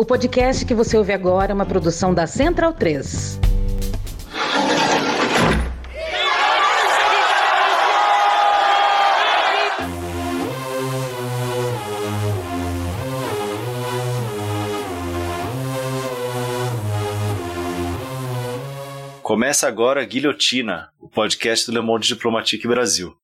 O podcast que você ouve agora é uma produção da Central 3. Começa agora Guilhotina, o podcast do Le Monde Diplomatique Brasil.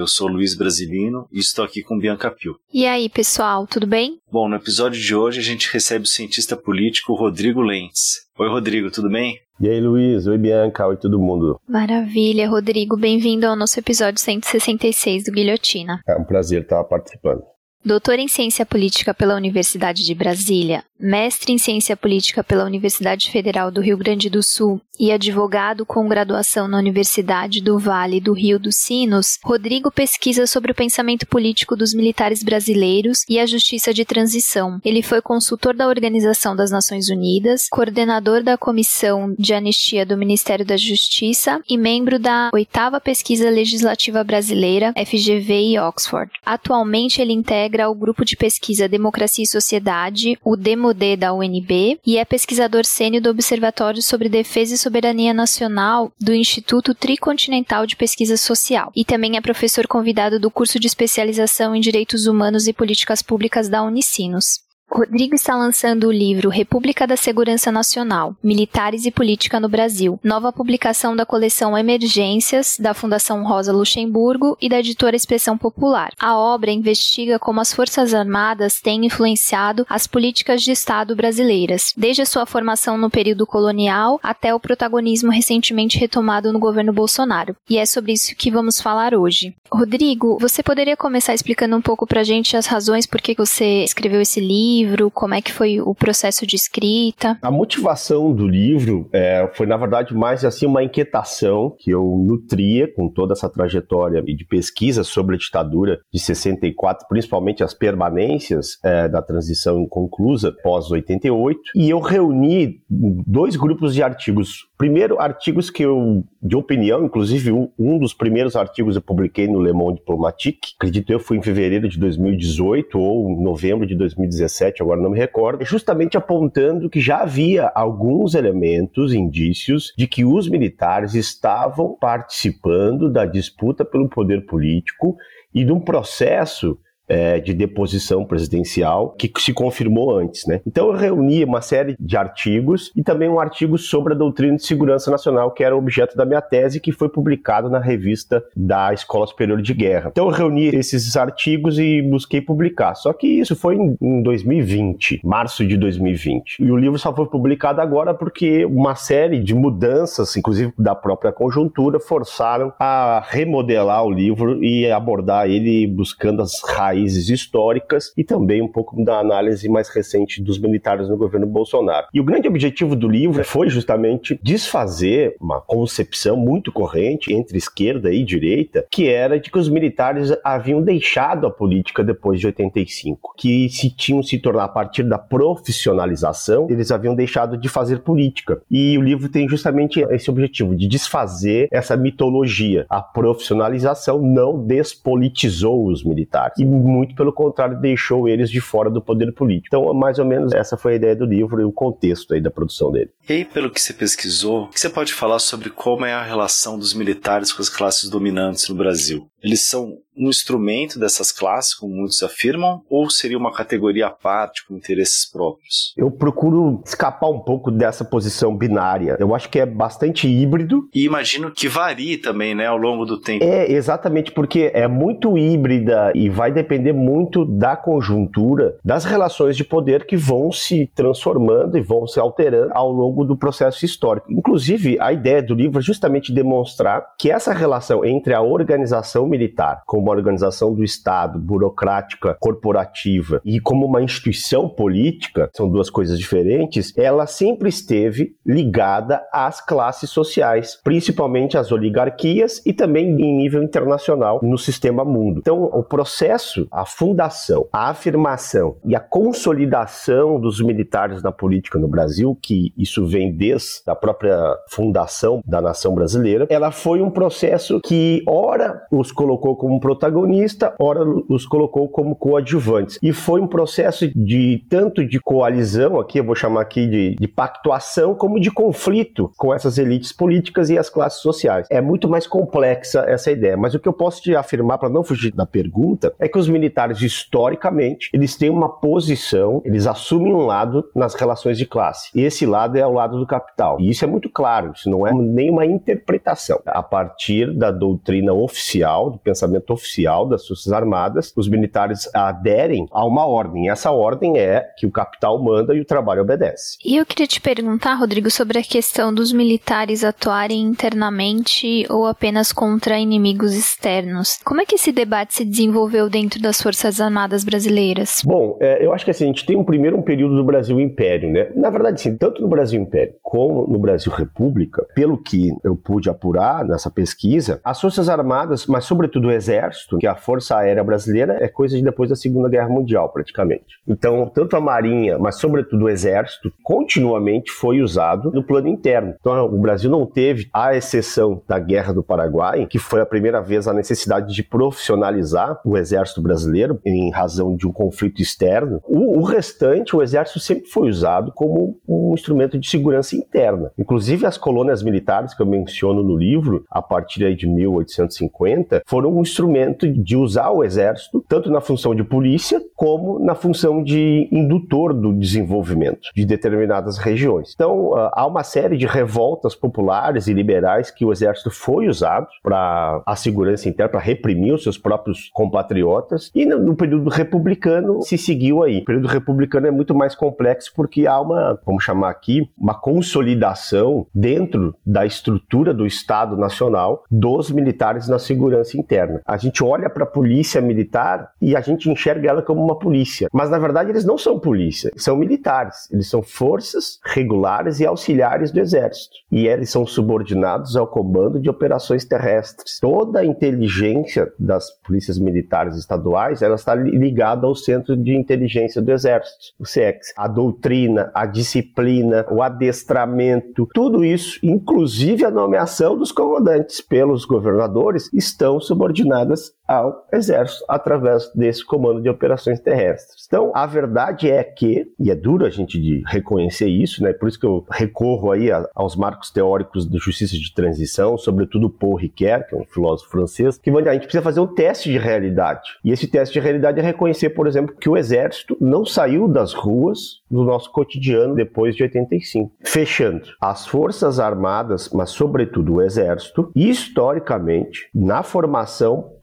Eu sou Luiz Brasilino e estou aqui com Bianca Pio. E aí, pessoal, tudo bem? Bom, no episódio de hoje a gente recebe o cientista político Rodrigo Lentz. Oi, Rodrigo, tudo bem? E aí, Luiz? Oi, Bianca. Oi, todo mundo. Maravilha, Rodrigo. Bem-vindo ao nosso episódio 166 do Guilhotina. É um prazer estar participando. Doutor em Ciência Política pela Universidade de Brasília, mestre em Ciência Política pela Universidade Federal do Rio Grande do Sul e advogado com graduação na Universidade do Vale do Rio dos Sinos, Rodrigo pesquisa sobre o pensamento político dos militares brasileiros e a justiça de transição. Ele foi consultor da Organização das Nações Unidas, coordenador da Comissão de Anistia do Ministério da Justiça e membro da oitava Pesquisa Legislativa Brasileira, FGV e Oxford. Atualmente ele integra o grupo de pesquisa Democracia e Sociedade, o DEMODE da UNB, e é pesquisador sênior do Observatório sobre Defesa e Soberania Nacional do Instituto Tricontinental de Pesquisa Social e também é professor convidado do curso de especialização em Direitos Humanos e Políticas Públicas da Unicinos. Rodrigo está lançando o livro República da Segurança Nacional: Militares e Política no Brasil, nova publicação da coleção Emergências, da Fundação Rosa Luxemburgo e da editora Expressão Popular. A obra investiga como as Forças Armadas têm influenciado as políticas de Estado brasileiras, desde a sua formação no período colonial até o protagonismo recentemente retomado no governo Bolsonaro. E é sobre isso que vamos falar hoje. Rodrigo, você poderia começar explicando um pouco pra gente as razões por que você escreveu esse livro? Livro? Como é que foi o processo de escrita? A motivação do livro é, foi, na verdade, mais assim uma inquietação que eu nutria com toda essa trajetória de pesquisa sobre a ditadura de 64, principalmente as permanências é, da transição inconclusa pós-88. E eu reuni dois grupos de artigos. Primeiro, artigos que eu, de opinião, inclusive um, um dos primeiros artigos eu publiquei no Le Monde Diplomatique, acredito eu, foi em fevereiro de 2018 ou novembro de 2017 2017, agora não me recordo, justamente apontando que já havia alguns elementos, indícios, de que os militares estavam participando da disputa pelo poder político e de um processo é, de deposição presidencial que se confirmou antes, né? Então eu reuni uma série de artigos e também um artigo sobre a doutrina de segurança nacional que era objeto da minha tese que foi publicado na revista da Escola Superior de Guerra. Então eu reuni esses artigos e busquei publicar. Só que isso foi em 2020, março de 2020. E o livro só foi publicado agora porque uma série de mudanças, inclusive da própria conjuntura, forçaram a remodelar o livro e abordar ele buscando as raízes raízes históricas e também um pouco da análise mais recente dos militares no governo Bolsonaro. E o grande objetivo do livro foi justamente desfazer uma concepção muito corrente entre esquerda e direita, que era de que os militares haviam deixado a política depois de 85, que se tinham se tornar a partir da profissionalização, eles haviam deixado de fazer política. E o livro tem justamente esse objetivo de desfazer essa mitologia. A profissionalização não despolitizou os militares. E muito pelo contrário, deixou eles de fora do poder político. Então, mais ou menos essa foi a ideia do livro e o contexto aí da produção dele. E aí, pelo que você pesquisou, o que você pode falar sobre como é a relação dos militares com as classes dominantes no Brasil? Eles são um instrumento dessas classes, como muitos afirmam, ou seria uma categoria à parte com interesses próprios? Eu procuro escapar um pouco dessa posição binária. Eu acho que é bastante híbrido. E imagino que varie também, né, ao longo do tempo. É, exatamente, porque é muito híbrida e vai depender muito da conjuntura, das relações de poder que vão se transformando e vão se alterando ao longo do processo histórico. Inclusive, a ideia do livro é justamente demonstrar que essa relação entre a organização militar como uma organização do Estado, burocrática, corporativa, e como uma instituição política, são duas coisas diferentes, ela sempre esteve ligada às classes sociais, principalmente às oligarquias e também em nível internacional no sistema mundo. Então, o processo, a fundação, a afirmação e a consolidação dos militares na política no Brasil, que isso vem desde a própria fundação da nação brasileira, ela foi um processo que, ora, os colocou como protagonista, ora os colocou como coadjuvantes. E foi um processo de tanto de coalizão, aqui eu vou chamar aqui de, de pactuação, como de conflito com essas elites políticas e as classes sociais. É muito mais complexa essa ideia, mas o que eu posso te afirmar, para não fugir da pergunta, é que os militares, historicamente, eles têm uma posição, eles assumem um lado nas relações de classe. E esse lado é o lado do capital. E isso é muito claro, isso não é nenhuma interpretação. A partir da doutrina oficial, do pensamento oficial das Forças Armadas, os militares aderem a uma ordem. E essa ordem é que o capital manda e o trabalho obedece. E eu queria te perguntar, Rodrigo, sobre a questão dos militares atuarem internamente ou apenas contra inimigos externos. Como é que esse debate se desenvolveu dentro das Forças Armadas brasileiras? Bom, é, eu acho que assim, a gente tem um primeiro um período do Brasil Império, né? Na verdade, sim, tanto no Brasil Império como no Brasil República, pelo que eu pude apurar nessa pesquisa, as Forças Armadas, mas sobretudo o Exército, que a Força Aérea Brasileira, é coisa de depois da Segunda Guerra Mundial, praticamente. Então, tanto a Marinha, mas sobretudo o Exército, continuamente foi usado no plano interno. Então, o Brasil não teve, à exceção da Guerra do Paraguai, que foi a primeira vez a necessidade de profissionalizar o Exército brasileiro em razão de um conflito externo. O, o restante, o Exército sempre foi usado como um instrumento de segurança interna. Inclusive, as colônias militares que eu menciono no livro, a partir de 1850, foram um instrumento de usar o Exército, tanto na função de polícia, como na função de indutor do desenvolvimento de determinadas regiões. Então, ah, há uma série de revoltas populares e liberais que o exército foi usado para a segurança interna, para reprimir os seus próprios compatriotas, e no período republicano se seguiu aí. O período republicano é muito mais complexo porque há uma, vamos chamar aqui, uma consolidação dentro da estrutura do Estado Nacional dos militares na segurança interna. A gente olha para a polícia militar e a gente enxerga ela como uma polícia, mas na verdade eles não são polícia, são militares. Eles são forças regulares e auxiliares do exército. E eles são subordinados ao comando de operações terrestres. Toda a inteligência das polícias militares estaduais, ela está ligada ao Centro de Inteligência do Exército, o CEX. A doutrina, a disciplina, o adestramento, tudo isso, inclusive a nomeação dos comandantes pelos governadores, estão subordinadas ao Exército através desse comando de operações terrestres. Então, a verdade é que, e é duro a gente de reconhecer isso, né? Por isso que eu recorro aí a, aos marcos teóricos da justiça de transição, sobretudo Paul Ricoeur, que é um filósofo francês, que a gente precisa fazer um teste de realidade. E esse teste de realidade é reconhecer, por exemplo, que o Exército não saiu das ruas do nosso cotidiano depois de 85. Fechando, as Forças Armadas, mas sobretudo o Exército, historicamente, na formação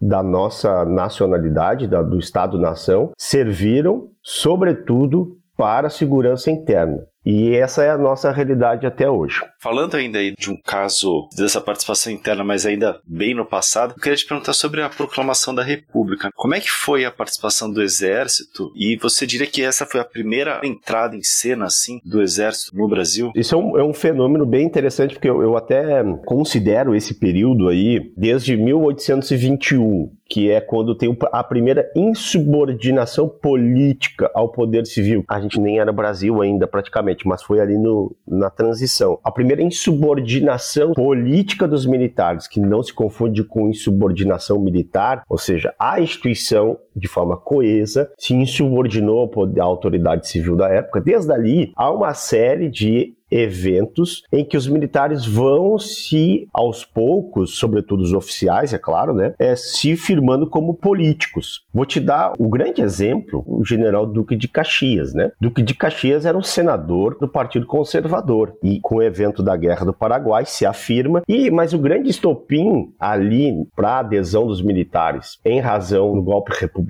da nossa nacionalidade, da, do Estado-nação, serviram, sobretudo, para a segurança interna. E essa é a nossa realidade até hoje. Falando ainda aí de um caso dessa participação interna, mas ainda bem no passado, eu queria te perguntar sobre a proclamação da República. Como é que foi a participação do Exército? E você diria que essa foi a primeira entrada em cena, assim, do Exército no Brasil? Isso é um, é um fenômeno bem interessante, porque eu, eu até considero esse período aí desde 1821 que é quando tem a primeira insubordinação política ao poder civil. A gente nem era Brasil ainda, praticamente, mas foi ali no, na transição. A primeira insubordinação política dos militares, que não se confunde com insubordinação militar, ou seja, a instituição, de forma coesa, se insubordinou à autoridade civil da época. Desde ali, há uma série de eventos em que os militares vão se, aos poucos, sobretudo os oficiais, é claro, né, é, se firmando como políticos. Vou te dar o grande exemplo, o general Duque de Caxias, né? Duque de Caxias era um senador do Partido Conservador e com o evento da Guerra do Paraguai se afirma e mas o grande estopim ali para a adesão dos militares em razão do golpe republicano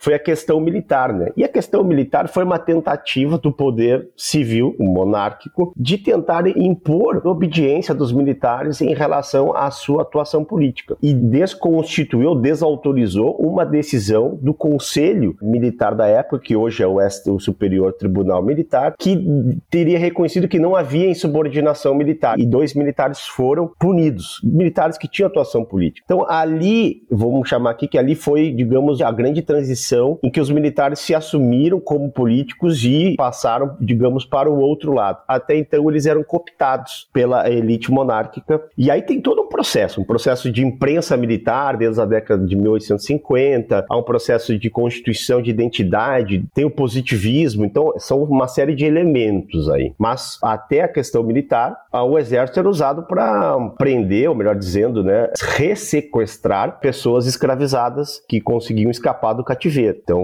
foi a questão militar, né? E a questão militar foi uma tentativa do poder civil, monárquico, de tentar impor obediência dos militares em relação à sua atuação política e desconstituiu, desautorizou uma decisão do Conselho Militar da época, que hoje é o, o Superior Tribunal Militar, que teria reconhecido que não havia insubordinação militar e dois militares foram punidos, militares que tinham atuação política. Então ali, vamos chamar aqui que ali foi, digamos, a grande transição em que os militares se assumiram como políticos e passaram, digamos, para o outro lado. Até então eles eram cooptados pela elite monárquica. E aí tem todo um processo, um processo de imprensa militar desde a década de 1850, há um processo de constituição de identidade, tem o positivismo, então são uma série de elementos aí. Mas até a questão militar, o exército era usado para prender, ou melhor dizendo, né, ressequestrar pessoas escravizadas que conseguiam escapar do cativeiro. Então,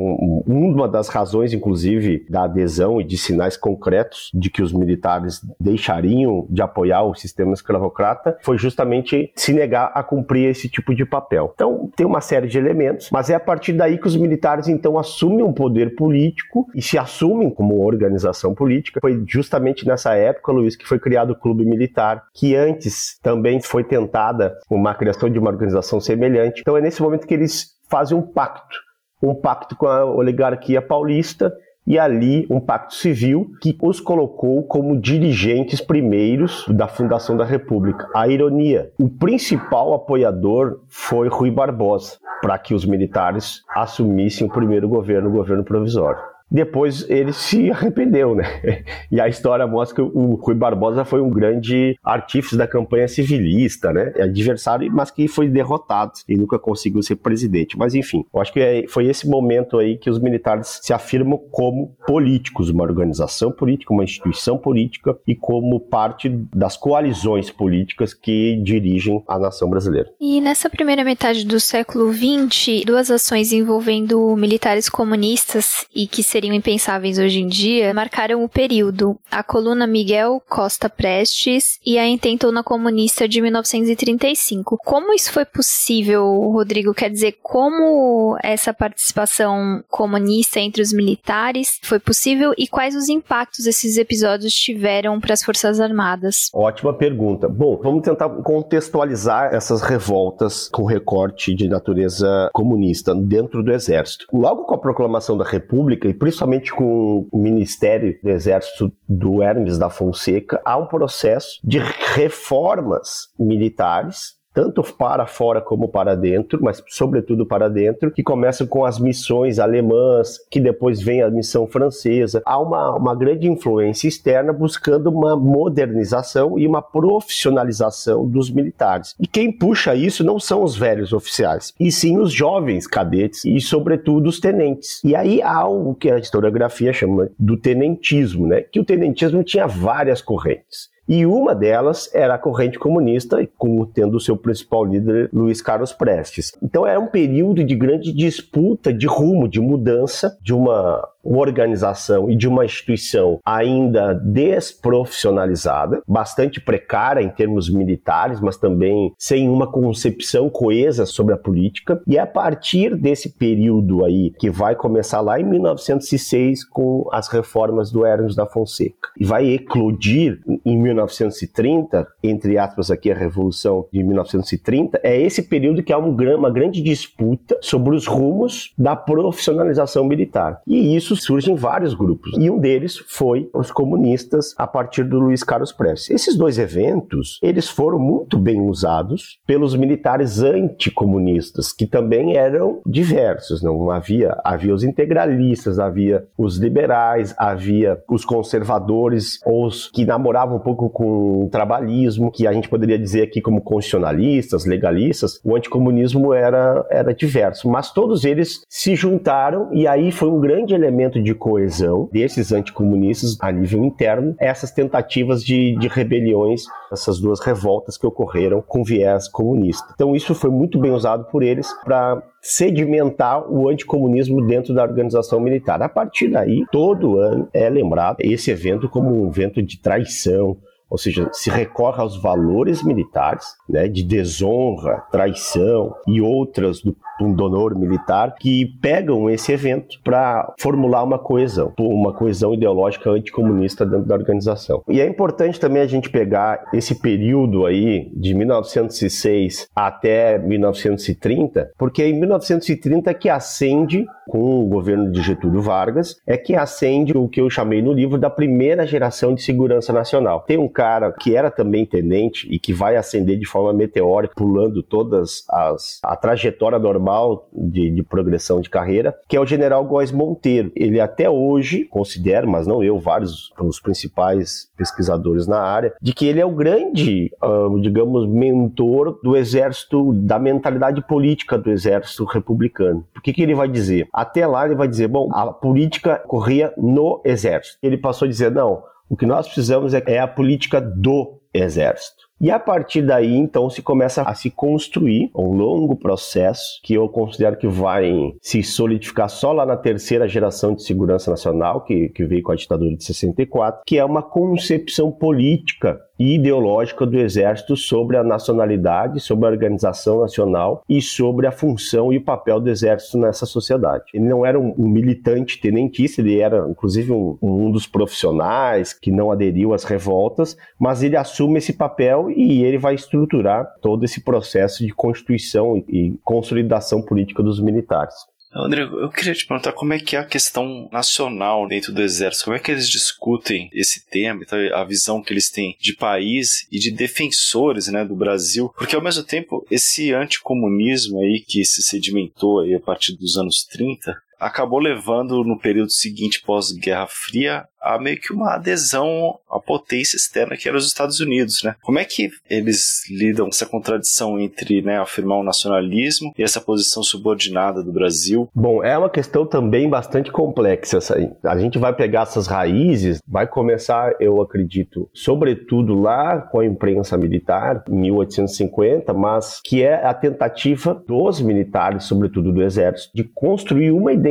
uma das razões, inclusive, da adesão e de sinais concretos de que os militares deixariam de apoiar o sistema escravocrata foi justamente se negar a cumprir esse tipo de papel. Então, tem uma série de elementos, mas é a partir daí que os militares então assumem um poder político e se assumem como organização política. Foi justamente nessa época, Luiz, que foi criado o Clube Militar, que antes também foi tentada uma criação de uma organização semelhante. Então, é nesse momento que eles fazem um pacto, um pacto com a oligarquia paulista e ali um pacto civil que os colocou como dirigentes primeiros da fundação da República. A ironia, o principal apoiador foi Rui Barbosa, para que os militares assumissem o primeiro governo, o governo provisório. Depois ele se arrependeu, né? E a história mostra que o Rui Barbosa foi um grande artífice da campanha civilista, né? Adversário, mas que foi derrotado e nunca conseguiu ser presidente. Mas enfim, eu acho que é, foi esse momento aí que os militares se afirmam como políticos, uma organização política, uma instituição política e como parte das coalizões políticas que dirigem a nação brasileira. E nessa primeira metade do século XX, duas ações envolvendo militares comunistas e que seriam seriam impensáveis hoje em dia, marcaram o período. A coluna Miguel Costa Prestes e a Intentona Comunista de 1935. Como isso foi possível, Rodrigo? Quer dizer, como essa participação comunista entre os militares foi possível e quais os impactos esses episódios tiveram para as Forças Armadas? Ótima pergunta. Bom, vamos tentar contextualizar essas revoltas com recorte de natureza comunista dentro do Exército. Logo com a proclamação da República, e principalmente com o Ministério do Exército do Hermes da Fonseca, há um processo de reformas militares tanto para fora como para dentro, mas sobretudo para dentro, que começam com as missões alemãs, que depois vem a missão francesa. Há uma, uma grande influência externa buscando uma modernização e uma profissionalização dos militares. E quem puxa isso não são os velhos oficiais, e sim os jovens cadetes e, sobretudo, os tenentes. E aí há o que a historiografia chama do tenentismo, né? que o tenentismo tinha várias correntes. E uma delas era a corrente comunista, como tendo seu principal líder Luiz Carlos Prestes. Então era um período de grande disputa de rumo, de mudança de uma organização e de uma instituição ainda desprofissionalizada, bastante precária em termos militares, mas também sem uma concepção coesa sobre a política. E é a partir desse período aí que vai começar lá em 1906 com as reformas do Hermes da Fonseca e vai eclodir em 1930, entre aspas aqui a revolução de 1930, é esse período que há uma grande disputa sobre os rumos da profissionalização militar. E isso surgem vários grupos. E um deles foi os comunistas a partir do Luiz Carlos Prestes. Esses dois eventos, eles foram muito bem usados pelos militares anticomunistas, que também eram diversos, não havia havia os integralistas, havia os liberais, havia os conservadores, ou os que namoravam um pouco com o trabalhismo, que a gente poderia dizer aqui como constitucionalistas, legalistas. O anticomunismo era era diverso, mas todos eles se juntaram e aí foi um grande elemento de coesão desses anticomunistas a nível interno, essas tentativas de, de rebeliões, essas duas revoltas que ocorreram com viés comunista. Então isso foi muito bem usado por eles para sedimentar o anticomunismo dentro da organização militar. A partir daí, todo ano é lembrado esse evento como um evento de traição, ou seja, se recorre aos valores militares, né, de desonra, traição e outras do pundonor militar, que pegam esse evento para formular uma coesão, uma coesão ideológica anticomunista dentro da organização. E é importante também a gente pegar esse período aí de 1906 até 1930, porque é em 1930 que acende com o governo de Getúlio Vargas, é que acende o que eu chamei no livro da primeira geração de segurança nacional. Tem um cara que era também tenente e que vai ascender de forma meteórica, pulando todas as a trajetória normal normal de, de progressão de carreira, que é o general Góes Monteiro. Ele até hoje considera, mas não eu, vários os principais pesquisadores na área, de que ele é o grande, uh, digamos, mentor do exército, da mentalidade política do exército republicano. O que, que ele vai dizer? Até lá ele vai dizer, bom, a política corria no exército. Ele passou a dizer, não, o que nós precisamos é, é a política do exército. E a partir daí, então, se começa a se construir um longo processo que eu considero que vai se solidificar só lá na terceira geração de segurança nacional, que, que veio com a ditadura de 64, que é uma concepção política e ideológica do Exército sobre a nacionalidade, sobre a organização nacional e sobre a função e o papel do Exército nessa sociedade. Ele não era um, um militante tenentista, ele era inclusive um, um, dos profissionais que não aderiu às revoltas, mas ele assume esse papel e ele vai estruturar todo esse processo de constituição e consolidação política dos militares. André, eu queria te perguntar como é que é a questão nacional dentro do exército, como é que eles discutem esse tema, então, a visão que eles têm de país e de defensores né, do Brasil, porque ao mesmo tempo esse anticomunismo aí que se sedimentou aí a partir dos anos 30, acabou levando no período seguinte pós-Guerra Fria a meio que uma adesão à potência externa que era os Estados Unidos, né? Como é que eles lidam com essa contradição entre né, afirmar o nacionalismo e essa posição subordinada do Brasil? Bom, é uma questão também bastante complexa. A gente vai pegar essas raízes, vai começar, eu acredito, sobretudo lá com a imprensa militar, em 1850, mas que é a tentativa dos militares, sobretudo do exército, de construir uma identidade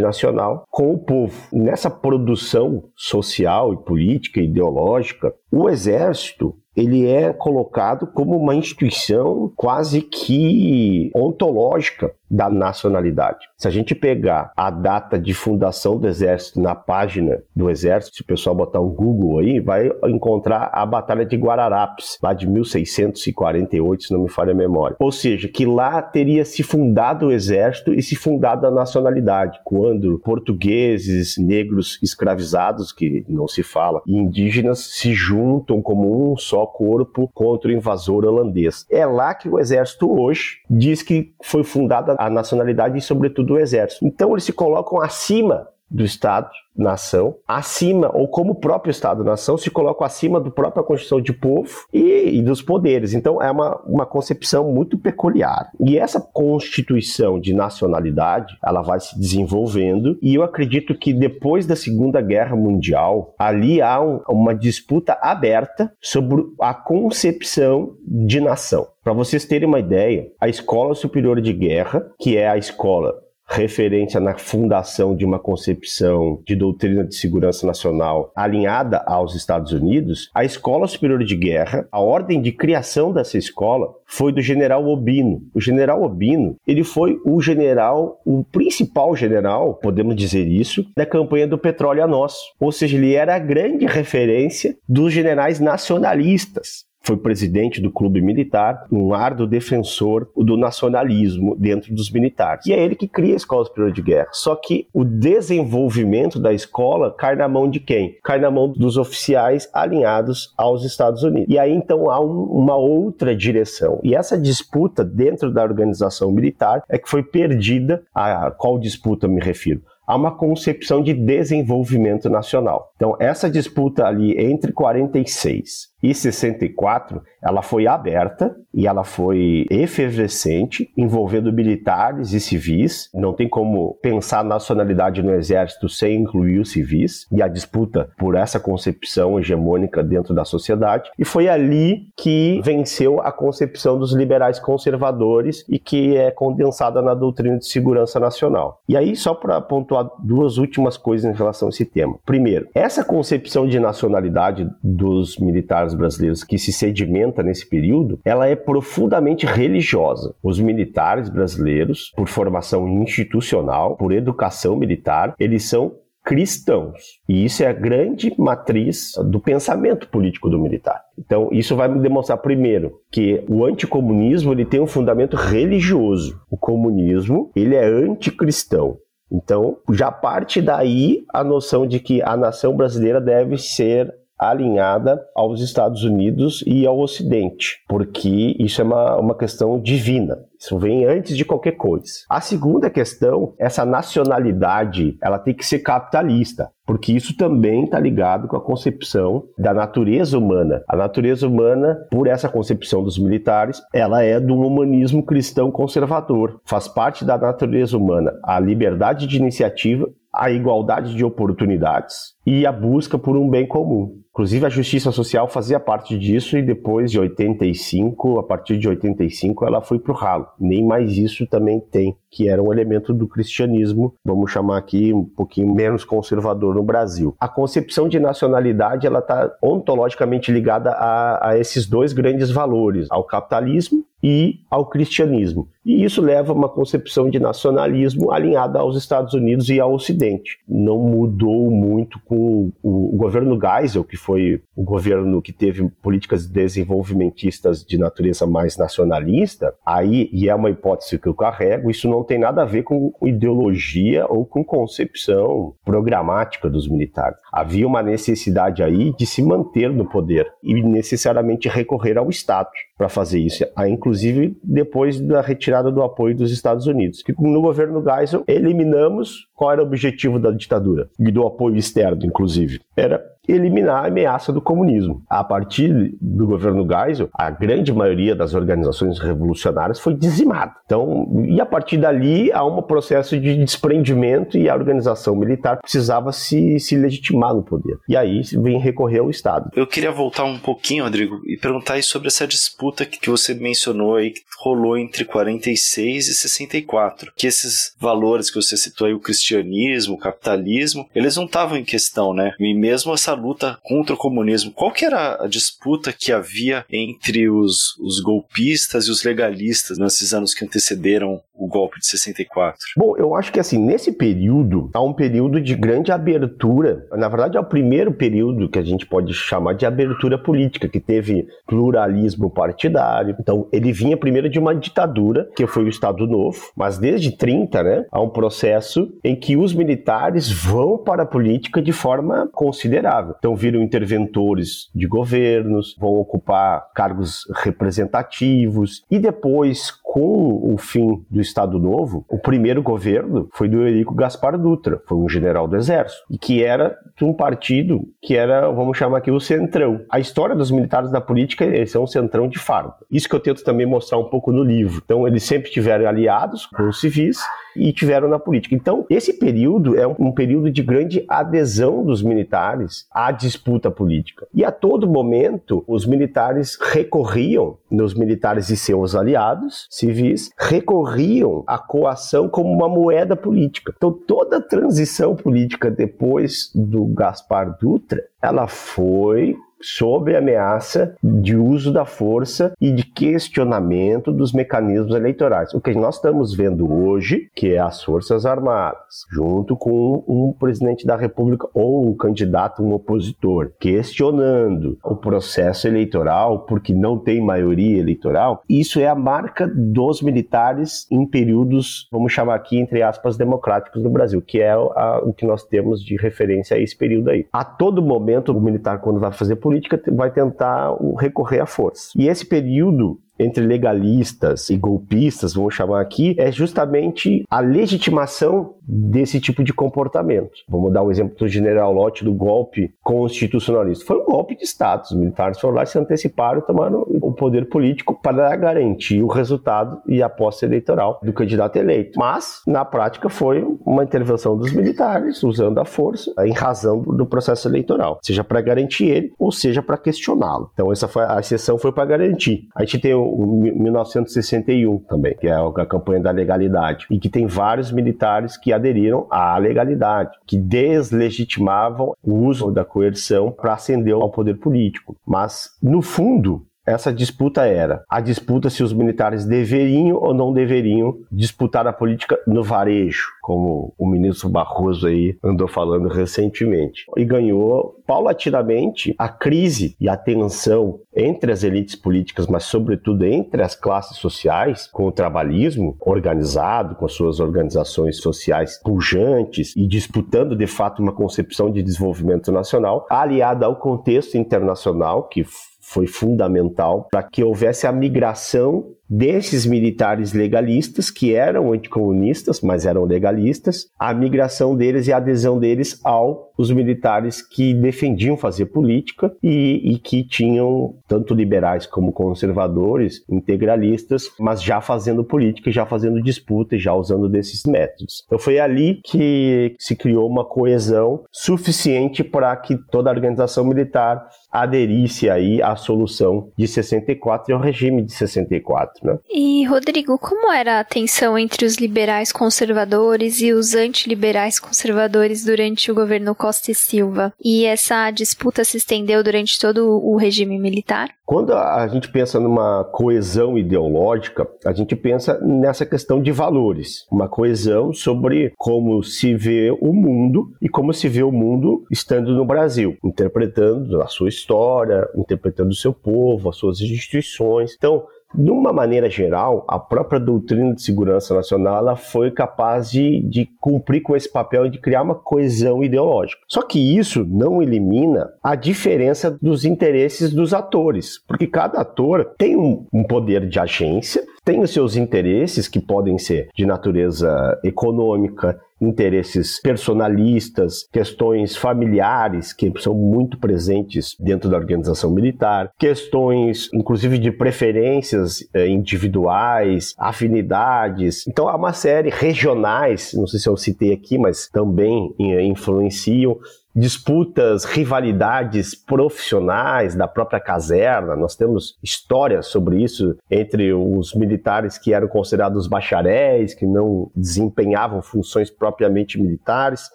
nacional com o povo. Nessa produção social e política e ideológica, o exército ele é colocado como uma instituição quase que ontológica da nacionalidade. Se a gente pegar a data de fundação do Exército na página do Exército, se o pessoal botar um Google aí, vai encontrar a Batalha de Guararapes, lá de 1648, se não me falha a memória. Ou seja, que lá teria se fundado o Exército e se fundado a nacionalidade, quando portugueses, negros escravizados, que não se fala, e indígenas se juntam como um só corpo contra o invasor holandês. É lá que o Exército hoje diz que foi fundada a nacionalidade e, sobretudo, o exército. Então, eles se colocam acima do Estado, nação, acima, ou como o próprio Estado, nação, se colocam acima da própria constituição de povo e, e, dos poderes. Então, é uma, uma concepção muito peculiar. E essa constituição de nacionalidade, ela vai se desenvolvendo, e eu acredito que depois da Segunda Guerra Mundial, ali há um, uma disputa aberta sobre a concepção de nação. Para vocês terem uma ideia, a Escola Superior de Guerra, que é a escola referência na fundação de uma concepção de doutrina de segurança nacional alinhada aos Estados Unidos, a Escola Superior de Guerra, a ordem de criação dessa escola foi do general Obino. O general Obino, ele foi o general, o principal general, podemos dizer isso, da campanha do petróleo a nosso. Ou seja, ele era a grande referência dos generais nacionalistas foi presidente do clube militar, um árduo defensor do nacionalismo dentro dos militares. E é ele que cria a Escola Superior de Guerra. Só que o desenvolvimento da escola cai na mão de quem? Cai na mão dos oficiais alinhados aos Estados Unidos. E aí então há um, uma outra direção. E essa disputa dentro da organização militar é que foi perdida. A qual disputa me refiro? a uma concepção de desenvolvimento nacional. Então, essa disputa ali entre 46 e 64, ela foi aberta e ela foi efervescente, envolvendo militares e civis. Não tem como pensar nacionalidade no exército sem incluir os civis e a disputa por essa concepção hegemônica dentro da sociedade. E foi ali que venceu a concepção dos liberais conservadores e que é condensada na doutrina de segurança nacional. E aí, só para pontuar duas últimas coisas em relação a esse tema. Primeiro, essa concepção de nacionalidade dos militares militares brasileiros que se sedimenta nesse período, ela é profundamente religiosa. Os militares brasileiros, por formação institucional, por educação militar, eles são cristãos. E isso é a grande matriz do pensamento político do militar. Então, isso vai me demonstrar primeiro que o anticomunismo ele tem um fundamento religioso. O comunismo, ele é anticristão. Então, já parte daí a noção de que a nação brasileira deve ser alinhada aos Estados Unidos e ao Ocidente, porque isso é uma, uma questão divina. Isso vem antes de qualquer coisa. A segunda questão, essa nacionalidade, ela tem que ser capitalista, porque isso também está ligado com a concepção da natureza humana. A natureza humana, por essa concepção dos militares, ela é um humanismo cristão conservador. Faz parte da natureza humana a liberdade de iniciativa a igualdade de oportunidades e a busca por um bem comum. Inclusive, a justiça social fazia parte disso e depois de 85, a partir de 85, ela foi para o ralo. Nem mais isso também tem, que era um elemento do cristianismo, vamos chamar aqui um pouquinho menos conservador no Brasil. A concepção de nacionalidade ela está ontologicamente ligada a, a esses dois grandes valores, ao capitalismo e ao cristianismo. E isso leva a uma concepção de nacionalismo alinhada aos Estados Unidos e ao Ocidente. Não mudou muito com o, governo Geisel, que foi o governo que teve políticas desenvolvimentistas de natureza mais nacionalista. Aí, e é uma hipótese que eu carrego, isso não tem nada a ver com ideologia ou com concepção programática dos militares. Havia uma necessidade aí de se manter no poder e necessariamente recorrer ao Estado para fazer isso, inclusive depois da retirada do apoio dos Estados Unidos. Que no governo Geisel eliminamos qual era o objetivo da ditadura e do apoio externo, inclusive. Era eliminar a ameaça do comunismo. A partir do governo Geisel, a grande maioria das organizações revolucionárias foi dizimada. Então, e a partir dali há um processo de desprendimento e a organização militar precisava se, se legitimar no poder. E aí vem recorrer ao Estado. Eu queria voltar um pouquinho, Rodrigo, e perguntar aí sobre essa disputa que você mencionou aí, que rolou entre 46 e 64. Que esses valores que você citou aí, o cristianismo, o capitalismo, eles não estavam em questão, né? E mesmo essa luta contra o comunismo, qual que era a disputa que havia entre os, os golpistas e os legalistas nesses anos que antecederam o golpe de 64? Bom, eu acho que assim, nesse período, há um período de grande abertura. Na verdade, é o primeiro período que a gente pode chamar de abertura política, que teve pluralismo partidário. Então, ele vinha primeiro de uma ditadura, que foi o Estado Novo, mas desde 30, né, há um processo em que os militares vão para a política de forma considerável. Então viram interventores de governos, vão ocupar cargos representativos e depois, com o fim do Estado Novo, o primeiro governo foi do Eurico Gaspar Dutra, foi um general do exército, e que era de um partido que era, vamos chamar aqui, o centrão. A história dos militares da política, eles são um centrão de farda. Isso que eu tento também mostrar um pouco no livro. Então, eles sempre tiveram aliados com os civis e tiveram na política. Então, esse período é um, período de grande adesão dos militares à disputa política. E a todo momento, os militares recorriam, nos militares e seus aliados civis, recorriam à coação como uma moeda política. Então, toda a transição política depois do Gaspar Dutra, ela foi sob ameaça de uso da força e de questionamento dos mecanismos eleitorais. O que nós estamos vendo hoje, que é as Forças Armadas, junto com um presidente da República ou um candidato, um opositor, questionando o processo eleitoral porque não tem maioria eleitoral, isso é a marca dos militares em períodos, vamos chamar aqui, entre aspas, democráticos do Brasil, que é a, o que nós temos de referência a esse período aí. A todo momento, o militar, quando vai fazer política, política vai tentar recorrer à força. E esse período entre legalistas e golpistas, vamos chamar aqui, é justamente a legitimação desse tipo de comportamento. Vamos dar um exemplo do general Lott do golpe constitucionalista. Foi um golpe de Estado. Os militares foram lá, se anteciparam, tomaram o poder político para garantir o resultado e a posse eleitoral do candidato eleito. Mas, na prática, foi uma intervenção dos militares, usando a força, em razão do processo eleitoral, seja para garantir ele ou seja para questioná-lo. Então, essa foi, a exceção foi para garantir. A gente tem o 1961 também, que é a campanha da legalidade, e que tem vários militares que aderiram à legalidade, que deslegitimavam o uso da coerção para ascender ao poder político. Mas, no fundo, essa disputa era a disputa se os militares deveriam ou não deveriam disputar a política no varejo, como o ministro Barroso aí andou falando recentemente. E ganhou paulatinamente a crise e a tensão entre as elites políticas, mas sobretudo entre as classes sociais, com o trabalhismo organizado, com as suas organizações sociais pujantes e disputando de fato uma concepção de desenvolvimento nacional, aliada ao contexto internacional que foi fundamental para que houvesse a migração desses militares legalistas, que eram anticomunistas, mas eram legalistas, a migração deles e a adesão deles aos militares que defendiam fazer política e, e que tinham tanto liberais como conservadores, integralistas, mas já fazendo política, já fazendo disputa e já usando desses métodos. Então foi ali que se criou uma coesão suficiente para que toda a organização militar aderisse aí à solução de 64 e ao regime de 64. Né? E, Rodrigo, como era a tensão entre os liberais conservadores e os antiliberais conservadores durante o governo Costa e Silva? E essa disputa se estendeu durante todo o regime militar? Quando a gente pensa numa coesão ideológica, a gente pensa nessa questão de valores, uma coesão sobre como se vê o mundo e como se vê o mundo estando no Brasil, interpretando a sua história, interpretando o seu povo, as suas instituições. Então, de uma maneira geral, a própria doutrina de segurança nacional ela foi capaz de, de cumprir com esse papel de criar uma coesão ideológica. Só que isso não elimina a diferença dos interesses dos atores, porque cada ator tem um, um poder de agência, tem os seus interesses que podem ser de natureza econômica, interesses personalistas, questões familiares que são muito presentes dentro da organização militar, questões inclusive de preferências eh, individuais, afinidades. Então há uma série regionais, não sei se eu citei aqui, mas também eh, influenciam disputas, rivalidades profissionais da própria caserna. Nós temos histórias sobre isso entre os militares que eram considerados bacharéis, que não desempenhavam funções propriamente militares,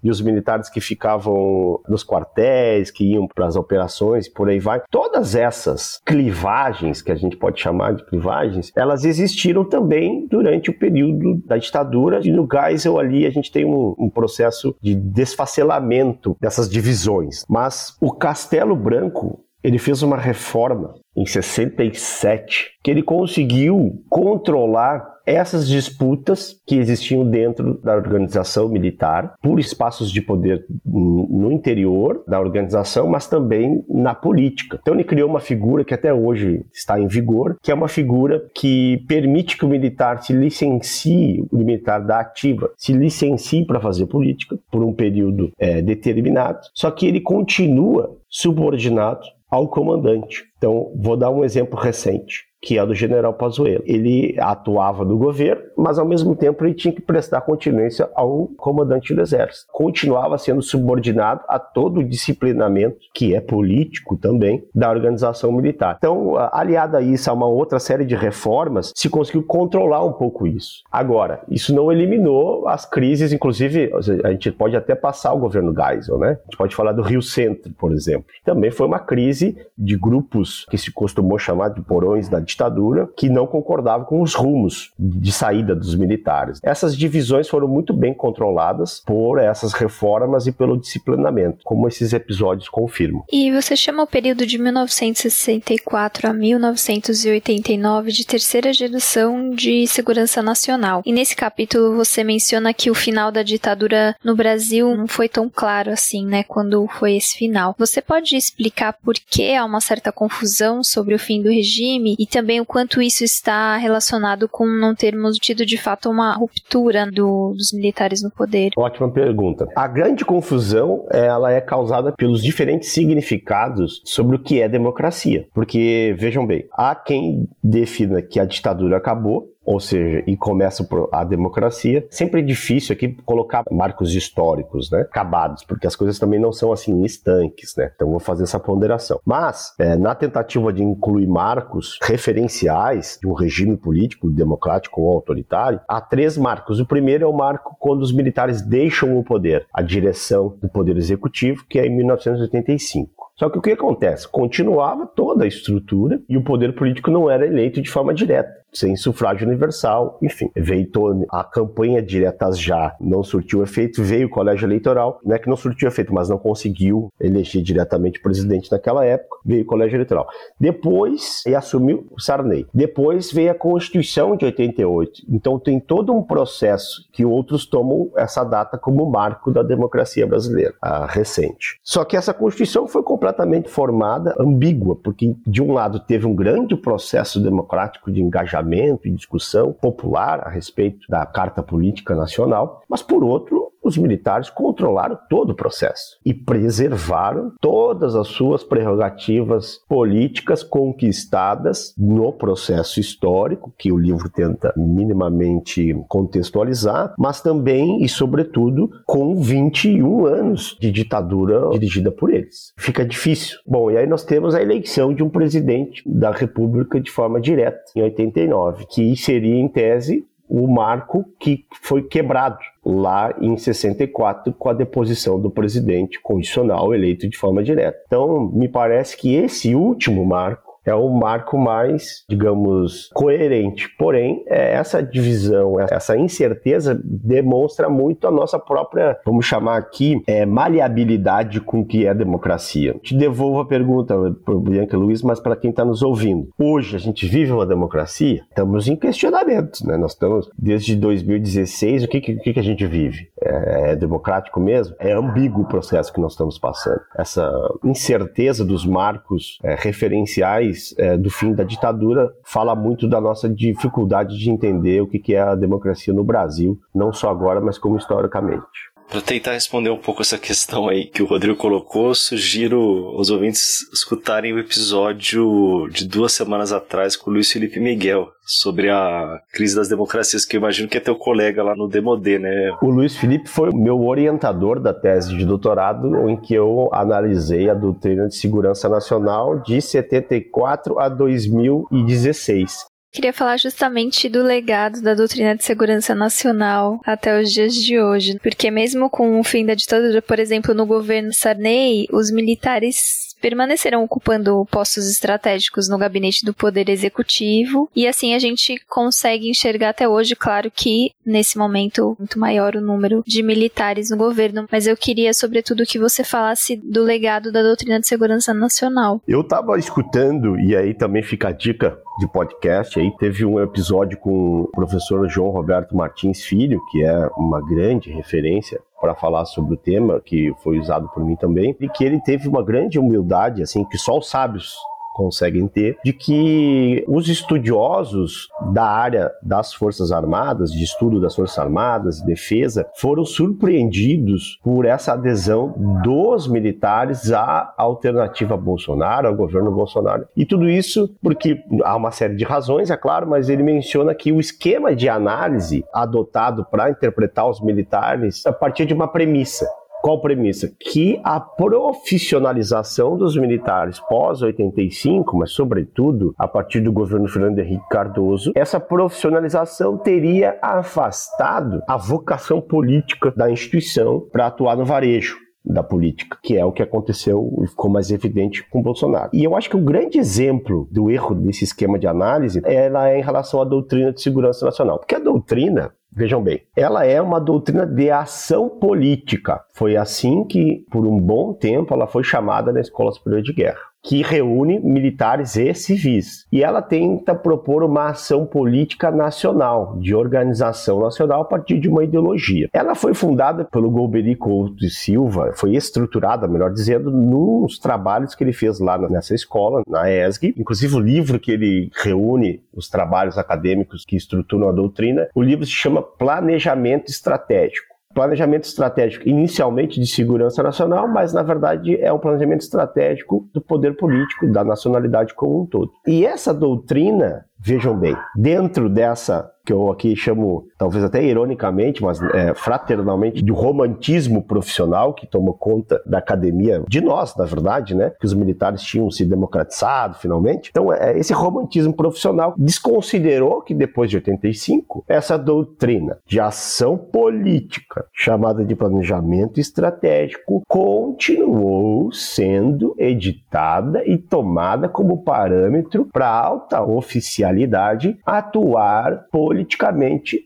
e os militares que ficavam nos quartéis, que iam para as operações, por aí vai. Todas essas clivagens, que a gente pode chamar de clivagens, elas existiram também durante o período da ditadura, e no Geisel ali a gente tem um, um processo de desfacelamento dessas essas divisões. Mas o Castelo Branco ele fez uma reforma em 67 que ele conseguiu controlar essas disputas que existiam dentro da organização militar por espaços de poder no interior da organização, mas também na política. Então ele criou uma figura que até hoje está em vigor, que é uma figura que permite que o militar se licencie, o militar da ativa, se licencie para fazer política por um período é, determinado, só que ele continua subordinado ao comandante. Então, vou dar um exemplo recente que é do general Pazuello. Ele atuava no governo, mas ao mesmo tempo ele tinha que prestar continência ao comandante do exército. Continuava sendo subordinado a todo o disciplinamento, que é político também, da organização militar. Então, aliado a isso, a uma outra série de reformas, se conseguiu controlar um pouco isso. Agora, isso não eliminou as crises, inclusive, a gente pode até passar o governo Geisel, né? A gente pode falar do Rio Centro, por exemplo. Também foi uma crise de grupos que se costumou chamar de porões da ditadura que não concordava com os rumos de saída dos militares. Essas divisões foram muito bem controladas por essas reformas e pelo disciplinamento, como esses episódios confirmam. E você chama o período de 1964 a 1989 de terceira geração de segurança nacional. E nesse capítulo você menciona que o final da ditadura no Brasil não foi tão claro assim, né, quando foi esse final. Você pode explicar por que há uma certa confusão sobre o fim do regime e também o quanto isso está relacionado com não termos tido de fato uma ruptura do, dos militares no poder. Ótima pergunta. A grande confusão ela é causada pelos diferentes significados sobre o que é democracia. Porque, vejam bem, há quem defina que a ditadura acabou ou seja, e começa a democracia. Sempre é difícil aqui colocar marcos históricos, né, acabados, porque as coisas também não são assim estanques, né? Então vou fazer essa ponderação. Mas é, na tentativa de incluir marcos referenciais de um regime político democrático ou autoritário, há três marcos. O primeiro é o marco quando os militares deixam o poder, a direção do poder executivo, que é em 1985. Só que o que acontece? Continuava toda a estrutura e o poder político não era eleito de forma direta sem sufrágio universal, enfim, veio a campanha diretas já não surtiu efeito, veio o colégio eleitoral, não é que não surtiu efeito, mas não conseguiu eleger diretamente o presidente naquela época, veio o colégio eleitoral. Depois, e assumiu o Sarney. Depois veio a Constituição de 88. Então tem todo um processo que outros tomam essa data como marco da democracia brasileira, recente. Só que essa Constituição foi completamente formada, ambígua, porque de um lado teve um grande processo democrático de engajamento e discussão popular a respeito da Carta Política Nacional, mas por outro, os militares controlaram todo o processo e preservaram todas as suas prerrogativas políticas conquistadas no processo histórico, que o livro tenta minimamente contextualizar, mas também e sobretudo com 21 anos de ditadura dirigida por eles. Fica difícil. Bom, e aí nós temos a eleição de um presidente da República de forma direta em 89, que seria em tese o marco que foi quebrado lá em 64 com a deposição do presidente condicional eleito de forma direta. Então, me parece que esse último marco é o marco mais, digamos, coerente. Porém, é, essa divisão, essa incerteza demonstra muito a nossa própria, vamos chamar aqui, é, maleabilidade com o que é democracia. Te devolvo a pergunta para o Bianca Luiz, mas para quem está nos ouvindo. Hoje a gente vive uma democracia? Estamos em questionamento, né? Nós estamos, desde 2016, o que, que, que a gente vive? É, é democrático mesmo? É ambíguo o processo que nós estamos passando. Essa incerteza dos marcos é, referenciais é, do fim da ditadura fala muito da nossa dificuldade de entender o que é a democracia no Brasil, não só agora, mas como historicamente. Para tentar responder um pouco essa questão aí que o Rodrigo colocou, sugiro os ouvintes escutarem o episódio de duas semanas atrás com o Luiz Felipe Miguel sobre a crise das democracias, que eu imagino que é teu colega lá no Demodê, né? O Luiz Felipe foi o meu orientador da tese de doutorado, em que eu analisei a doutrina de segurança nacional de 74 a 2016. Queria falar justamente do legado da doutrina de segurança nacional até os dias de hoje, porque mesmo com o fim da ditadura, por exemplo, no governo Sarney, os militares permaneceram ocupando postos estratégicos no gabinete do Poder Executivo, e assim a gente consegue enxergar até hoje, claro que nesse momento muito maior o número de militares no governo, mas eu queria sobretudo que você falasse do legado da doutrina de segurança nacional. Eu estava escutando, e aí também fica a dica de podcast, aí teve um episódio com o professor João Roberto Martins Filho, que é uma grande referência para falar sobre o tema, que foi usado por mim também, e que ele teve uma grande humildade, assim, que só os sábios conseguem ter, de que os estudiosos da área das Forças Armadas, de estudo das Forças Armadas, defesa, foram surpreendidos por essa adesão dos militares à alternativa Bolsonaro, ao governo Bolsonaro. E tudo isso porque há uma série de razões, é claro, mas ele menciona que o esquema de análise adotado para interpretar os militares a partir de uma premissa qual premissa? Que a profissionalização dos militares pós-85, mas sobretudo a partir do governo Fernando Henrique Cardoso, essa profissionalização teria afastado a vocação política da instituição para atuar no varejo da política, que é o que aconteceu e ficou mais evidente com Bolsonaro. E eu acho que o grande exemplo do erro desse esquema de análise ela é em relação à doutrina de segurança nacional, porque a doutrina Vejam bem, ela é uma doutrina de ação política. Foi assim que, por um bom tempo, ela foi chamada na Escola Superior de Guerra que reúne militares e civis. E ela tenta propor uma ação política nacional, de organização nacional a partir de uma ideologia. Ela foi fundada pelo Golbery Couto e Silva, foi estruturada, melhor dizendo, nos trabalhos que ele fez lá nessa escola, na ESG. Inclusive o livro que ele reúne os trabalhos acadêmicos que estruturam a doutrina, o livro se chama Planejamento Estratégico planejamento estratégico inicialmente de segurança nacional, mas na verdade é um planejamento estratégico do poder político, da nacionalidade como um todo. E essa doutrina, vejam bem, dentro dessa que eu aqui chamo, talvez até ironicamente, mas é, fraternalmente, de romantismo profissional que tomou conta da academia, de nós, na verdade, né? Que os militares tinham se democratizado finalmente. Então, é, esse romantismo profissional desconsiderou que depois de 85, essa doutrina de ação política, chamada de planejamento estratégico, continuou sendo editada e tomada como parâmetro para alta oficialidade atuar politicamente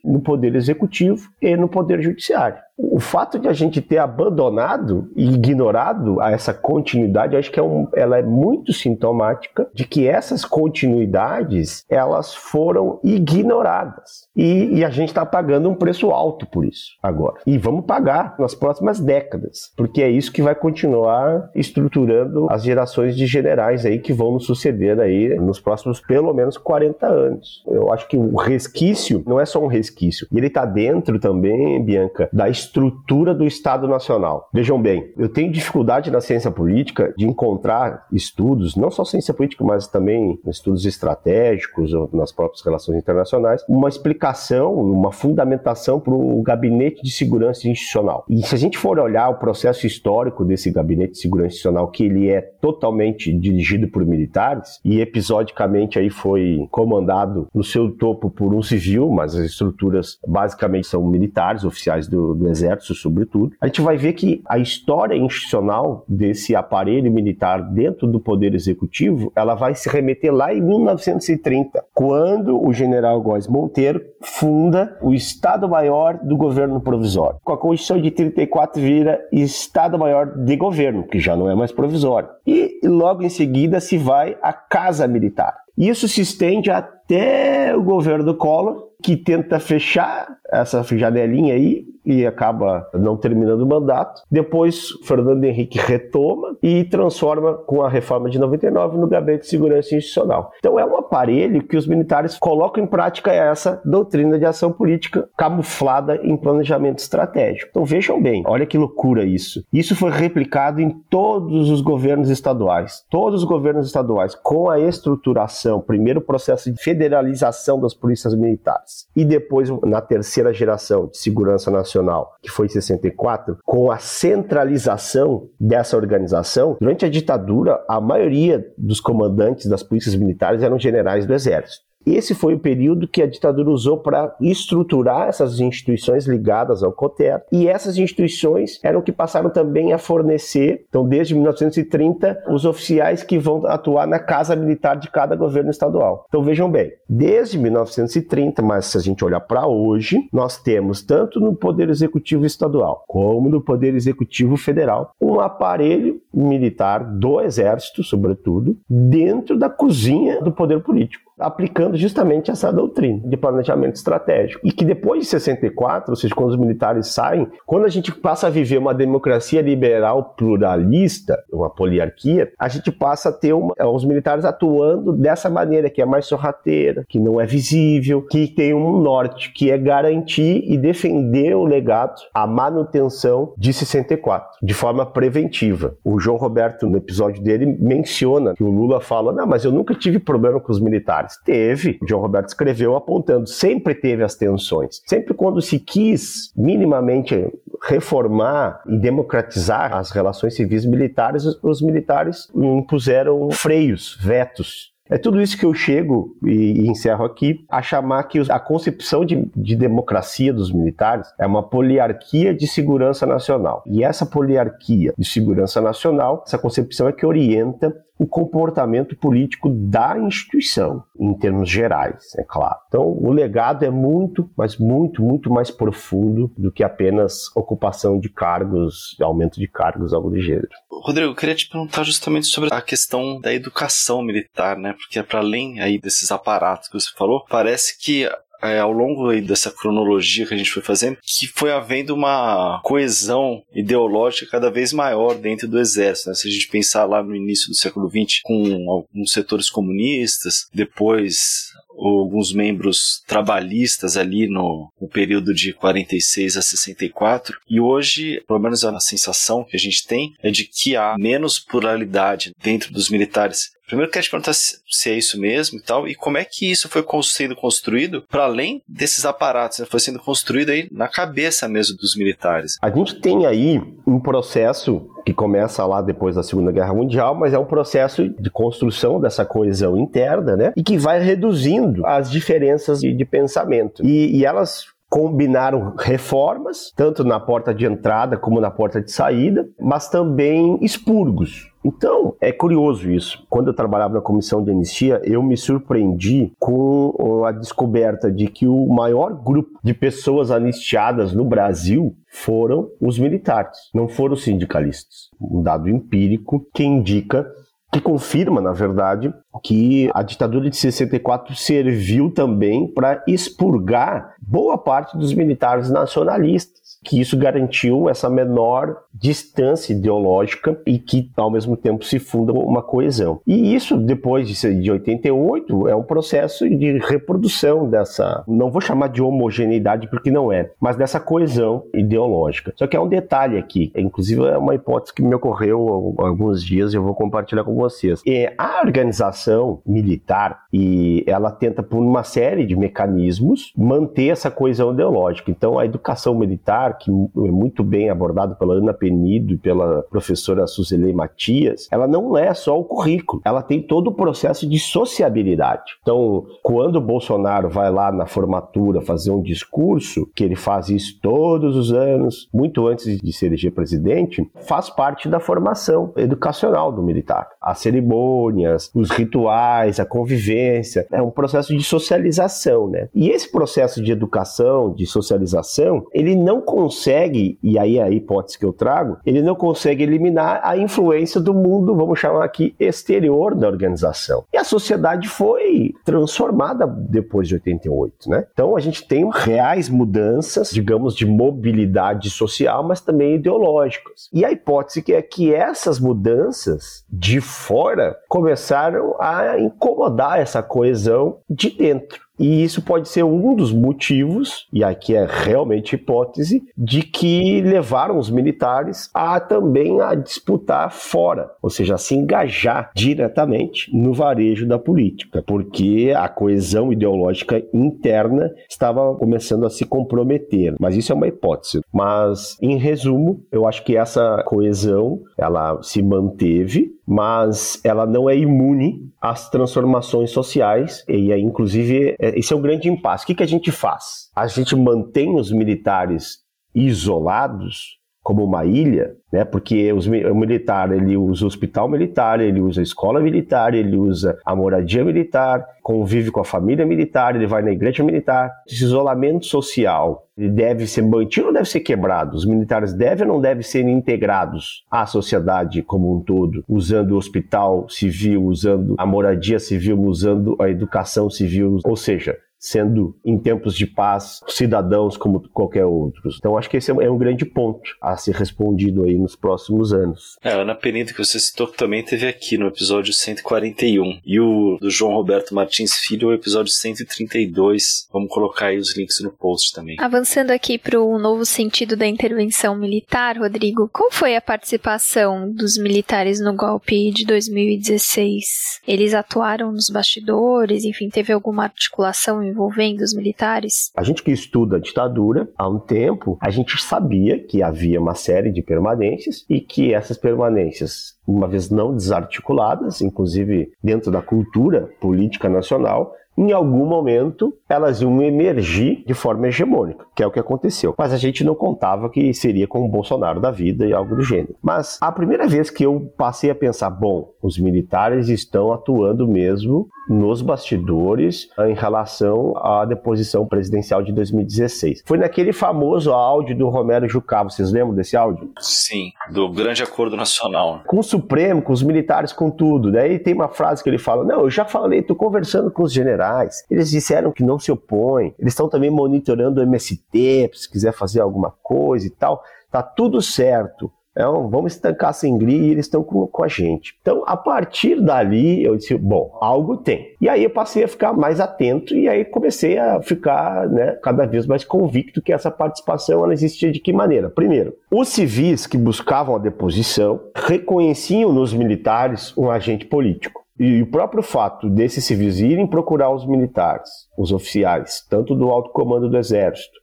no poder executivo e no poder judiciário o fato de a gente ter abandonado e ignorado essa continuidade, acho que é um, ela é muito sintomática de que essas continuidades elas foram ignoradas e, e a gente está pagando um preço alto por isso agora e vamos pagar nas próximas décadas, porque é isso que vai continuar estruturando as gerações de generais aí que vão nos suceder aí nos próximos pelo menos 40 anos. Eu acho que o resquício não é só um resquício, ele está dentro também, Bianca, da história estrutura do Estado Nacional. Vejam bem, eu tenho dificuldade na ciência política de encontrar estudos, não só ciência política, mas também estudos estratégicos ou nas próprias relações internacionais, uma explicação, uma fundamentação para o gabinete de segurança institucional. E se a gente for olhar o processo histórico desse gabinete de segurança institucional, que ele é totalmente dirigido por militares e episodicamente aí foi comandado no seu topo por um civil, mas as estruturas basicamente são militares, oficiais do, do exército, sobretudo, a gente vai ver que a história institucional desse aparelho militar dentro do poder executivo, ela vai se remeter lá em 1930, quando o general Góes Monteiro funda o Estado-Maior do Governo Provisório. Com a Constituição de 34 vira Estado-Maior de Governo, que já não é mais provisório. E logo em seguida se vai à Casa Militar. Isso se estende até o governo Collor, que tenta fechar essa janelinha aí e acaba não terminando o mandato. Depois, Fernando Henrique retoma e transforma com a reforma de 99 no Gabinete de Segurança Institucional. Então é um aparelho que os militares colocam em prática essa doutrina de ação política camuflada em planejamento estratégico. Então vejam bem, olha que loucura isso. Isso foi replicado em todos os governos estaduais. Todos os governos estaduais, com a estruturação, primeiro o processo de federalização das polícias militares e depois na terceira geração de segurança nacional Que foi em 64, com a centralização dessa organização, durante a ditadura, a maioria dos comandantes das polícias militares eram generais do exército. Esse foi o período que a ditadura usou para estruturar essas instituições ligadas ao COTER, e essas instituições eram que passaram também a fornecer, então desde 1930, os oficiais que vão atuar na casa militar de cada governo estadual. Então vejam bem, desde 1930, mas se a gente olhar para hoje, nós temos tanto no Poder Executivo Estadual como no Poder Executivo Federal um aparelho militar do Exército, sobretudo, dentro da cozinha do poder político aplicando justamente essa doutrina de planejamento estratégico. E que depois de 64, ou seja, quando os militares saem, quando a gente passa a viver uma democracia liberal pluralista, uma poliarquia, a gente passa a ter uma, os militares atuando dessa maneira, que é mais sorrateira, que não é visível, que tem um norte, que é garantir e defender o legado, a manutenção de 64, de forma preventiva. O João Roberto, no episódio dele, menciona que o Lula fala: não, mas eu nunca tive problema com os militares Teve. John Roberto escreveu apontando, sempre teve as tensões. Sempre quando se quis minimamente reformar e democratizar as relações civis militares, os militares impuseram freios, vetos. É tudo isso que eu chego e, encerro aqui a chamar que a concepção de, de, democracia dos militares é uma poliarquia de segurança nacional. E essa poliarquia de segurança nacional, essa concepção é que orienta o comportamento político da instituição, em termos gerais, é claro. Então, o legado é muito, mas muito, muito mais profundo do que apenas ocupação de cargos, aumento de cargos, algo do gênero. Rodrigo, eu queria te perguntar justamente sobre a questão da educação militar, né? Porque para além aí desses aparatos que você falou, parece que é, ao longo dessa cronologia que a gente foi fazendo, que foi havendo uma coesão ideológica cada vez maior dentro do exército. Né? Se a gente pensar lá no início do século XX, com alguns setores comunistas, depois alguns membros trabalhistas ali no, no, período de 46 a 64 e hoje, pelo menos a sensação que a gente tem é de que há menos pluralidade dentro dos militares Primeiro, quero te perguntar se, é isso mesmo e tal, e como é que isso foi sendo construído para além desses aparatos, né? foi sendo construído aí na cabeça mesmo dos militares. A gente tem aí um processo que começa lá depois da Segunda Guerra Mundial, mas é um processo de construção dessa coesão interna, né? E que vai reduzindo as diferenças de, de pensamento. E, e elas combinaram reformas, tanto na porta de entrada como na porta de saída, mas também expurgos. Então, é curioso isso. Quando eu trabalhava na comissão de anistia, eu me surpreendi com a descoberta de que o maior grupo de pessoas anistiadas no Brasil foram os militares, não foram os sindicalistas. Um dado empírico que indica que confirma, na verdade, que a ditadura de 64 serviu também para expurgar boa parte dos militares nacionalistas que isso garantiu essa menor distância ideológica e que, ao mesmo tempo, se funda uma coesão. E isso, depois de 88, é um processo de reprodução dessa, não vou chamar de homogeneidade porque não é, mas dessa coesão ideológica. Só que há um detalhe aqui, inclusive é uma hipótese que me ocorreu há alguns dias e eu vou compartilhar com vocês. É, a organização militar, e ela tenta, por uma série de mecanismos, manter essa coesão ideológica. Então, a educação militar que é muito bem abordado pela Ana Penido e pela professora Suzele Matias, ela não é só o currículo, ela tem todo o processo de sociabilidade. Então, quando o Bolsonaro vai lá na formatura fazer um discurso, que ele faz isso todos os anos, muito antes de se eleger presidente, faz parte da formação educacional do militar. As cerimônias, os rituais, a convivência, é um processo de socialização, né? E esse processo de educação, de socialização, ele não consegue, e aí é a hipótese que eu trago, ele não consegue eliminar a influência do mundo, vamos chamar aqui, exterior da organização. E a sociedade foi transformada depois de 88, né? Então a gente tem reais mudanças, digamos, de mobilidade social, mas também ideológicas. E a hipótese é que essas mudanças de fora começaram a incomodar essa coesão de dentro. E isso pode ser um dos motivos, e aqui é realmente hipótese, de que levaram os militares a também a disputar fora, ou seja, a se engajar diretamente no varejo da política, porque a coesão ideológica interna estava começando a se comprometer. Mas isso é uma hipótese. Mas, em resumo, eu acho que essa coesão ela se manteve, mas ela não é imune às transformações sociais e, inclusive, é, esse é um grande impasse. O que, que a gente faz? A gente mantém os militares isolados como uma ilha, né? Porque os, o militar ele usa o hospital militar, ele usa a escola militar, ele usa a moradia militar, convive com a família militar, ele vai na igreja militar. Esse isolamento social ele deve ser mantido ou deve ser quebrado? Os militares devem ou não devem ser integrados à sociedade como um todo, usando o hospital civil, usando a moradia civil, usando a educação civil, ou seja, sendo, em tempos de paz, cidadãos como qualquer outros. Então, acho que esse é um grande ponto a ser respondido aí nos próximos anos. É, a Ana Penido, que você citou, que também teve aqui no episódio 141. E o do João Roberto Martins Filho, o episódio 132. Vamos colocar aí os links no post também. Avançando aqui para o novo sentido da intervenção militar, Rodrigo, qual foi a participação dos militares no golpe de 2016? Eles atuaram nos bastidores, enfim, teve alguma articulação envolvendo os militares? A gente que estuda a ditadura há um tempo, a gente sabia que havia uma série de permanências e que essas permanências, uma vez não desarticuladas, inclusive dentro da cultura política nacional, em algum momento elas iam emergir de forma hegemônica, que é o que aconteceu. Mas a gente não contava que seria com o Bolsonaro da vida e algo do gênero. Mas a primeira vez que eu passei a pensar, bom, os militares estão atuando mesmo nos bastidores em relação à deposição presidencial de 2016. Foi naquele famoso áudio do Romero Jucá, vocês lembram desse áudio? Sim, do grande acordo nacional. Com o Supremo, com os militares, com tudo. Daí tem uma frase que ele fala: Não, eu já falei, tô conversando com os generais. Eles disseram que não se opõem. Eles estão também monitorando o MST, se quiser fazer alguma coisa e tal. Tá tudo certo. Então, vamos estancar sem gri e eles estão com, com, a gente. Então, a partir dali, eu disse, bom, algo tem. E aí eu passei a ficar mais atento e aí comecei a ficar né, cada vez mais convicto que essa participação ela existia de que maneira? Primeiro, os civis que buscavam a deposição reconheciam nos militares um agente político. E o próprio fato desses civis irem procurar os militares, os oficiais, tanto do alto comando do exército,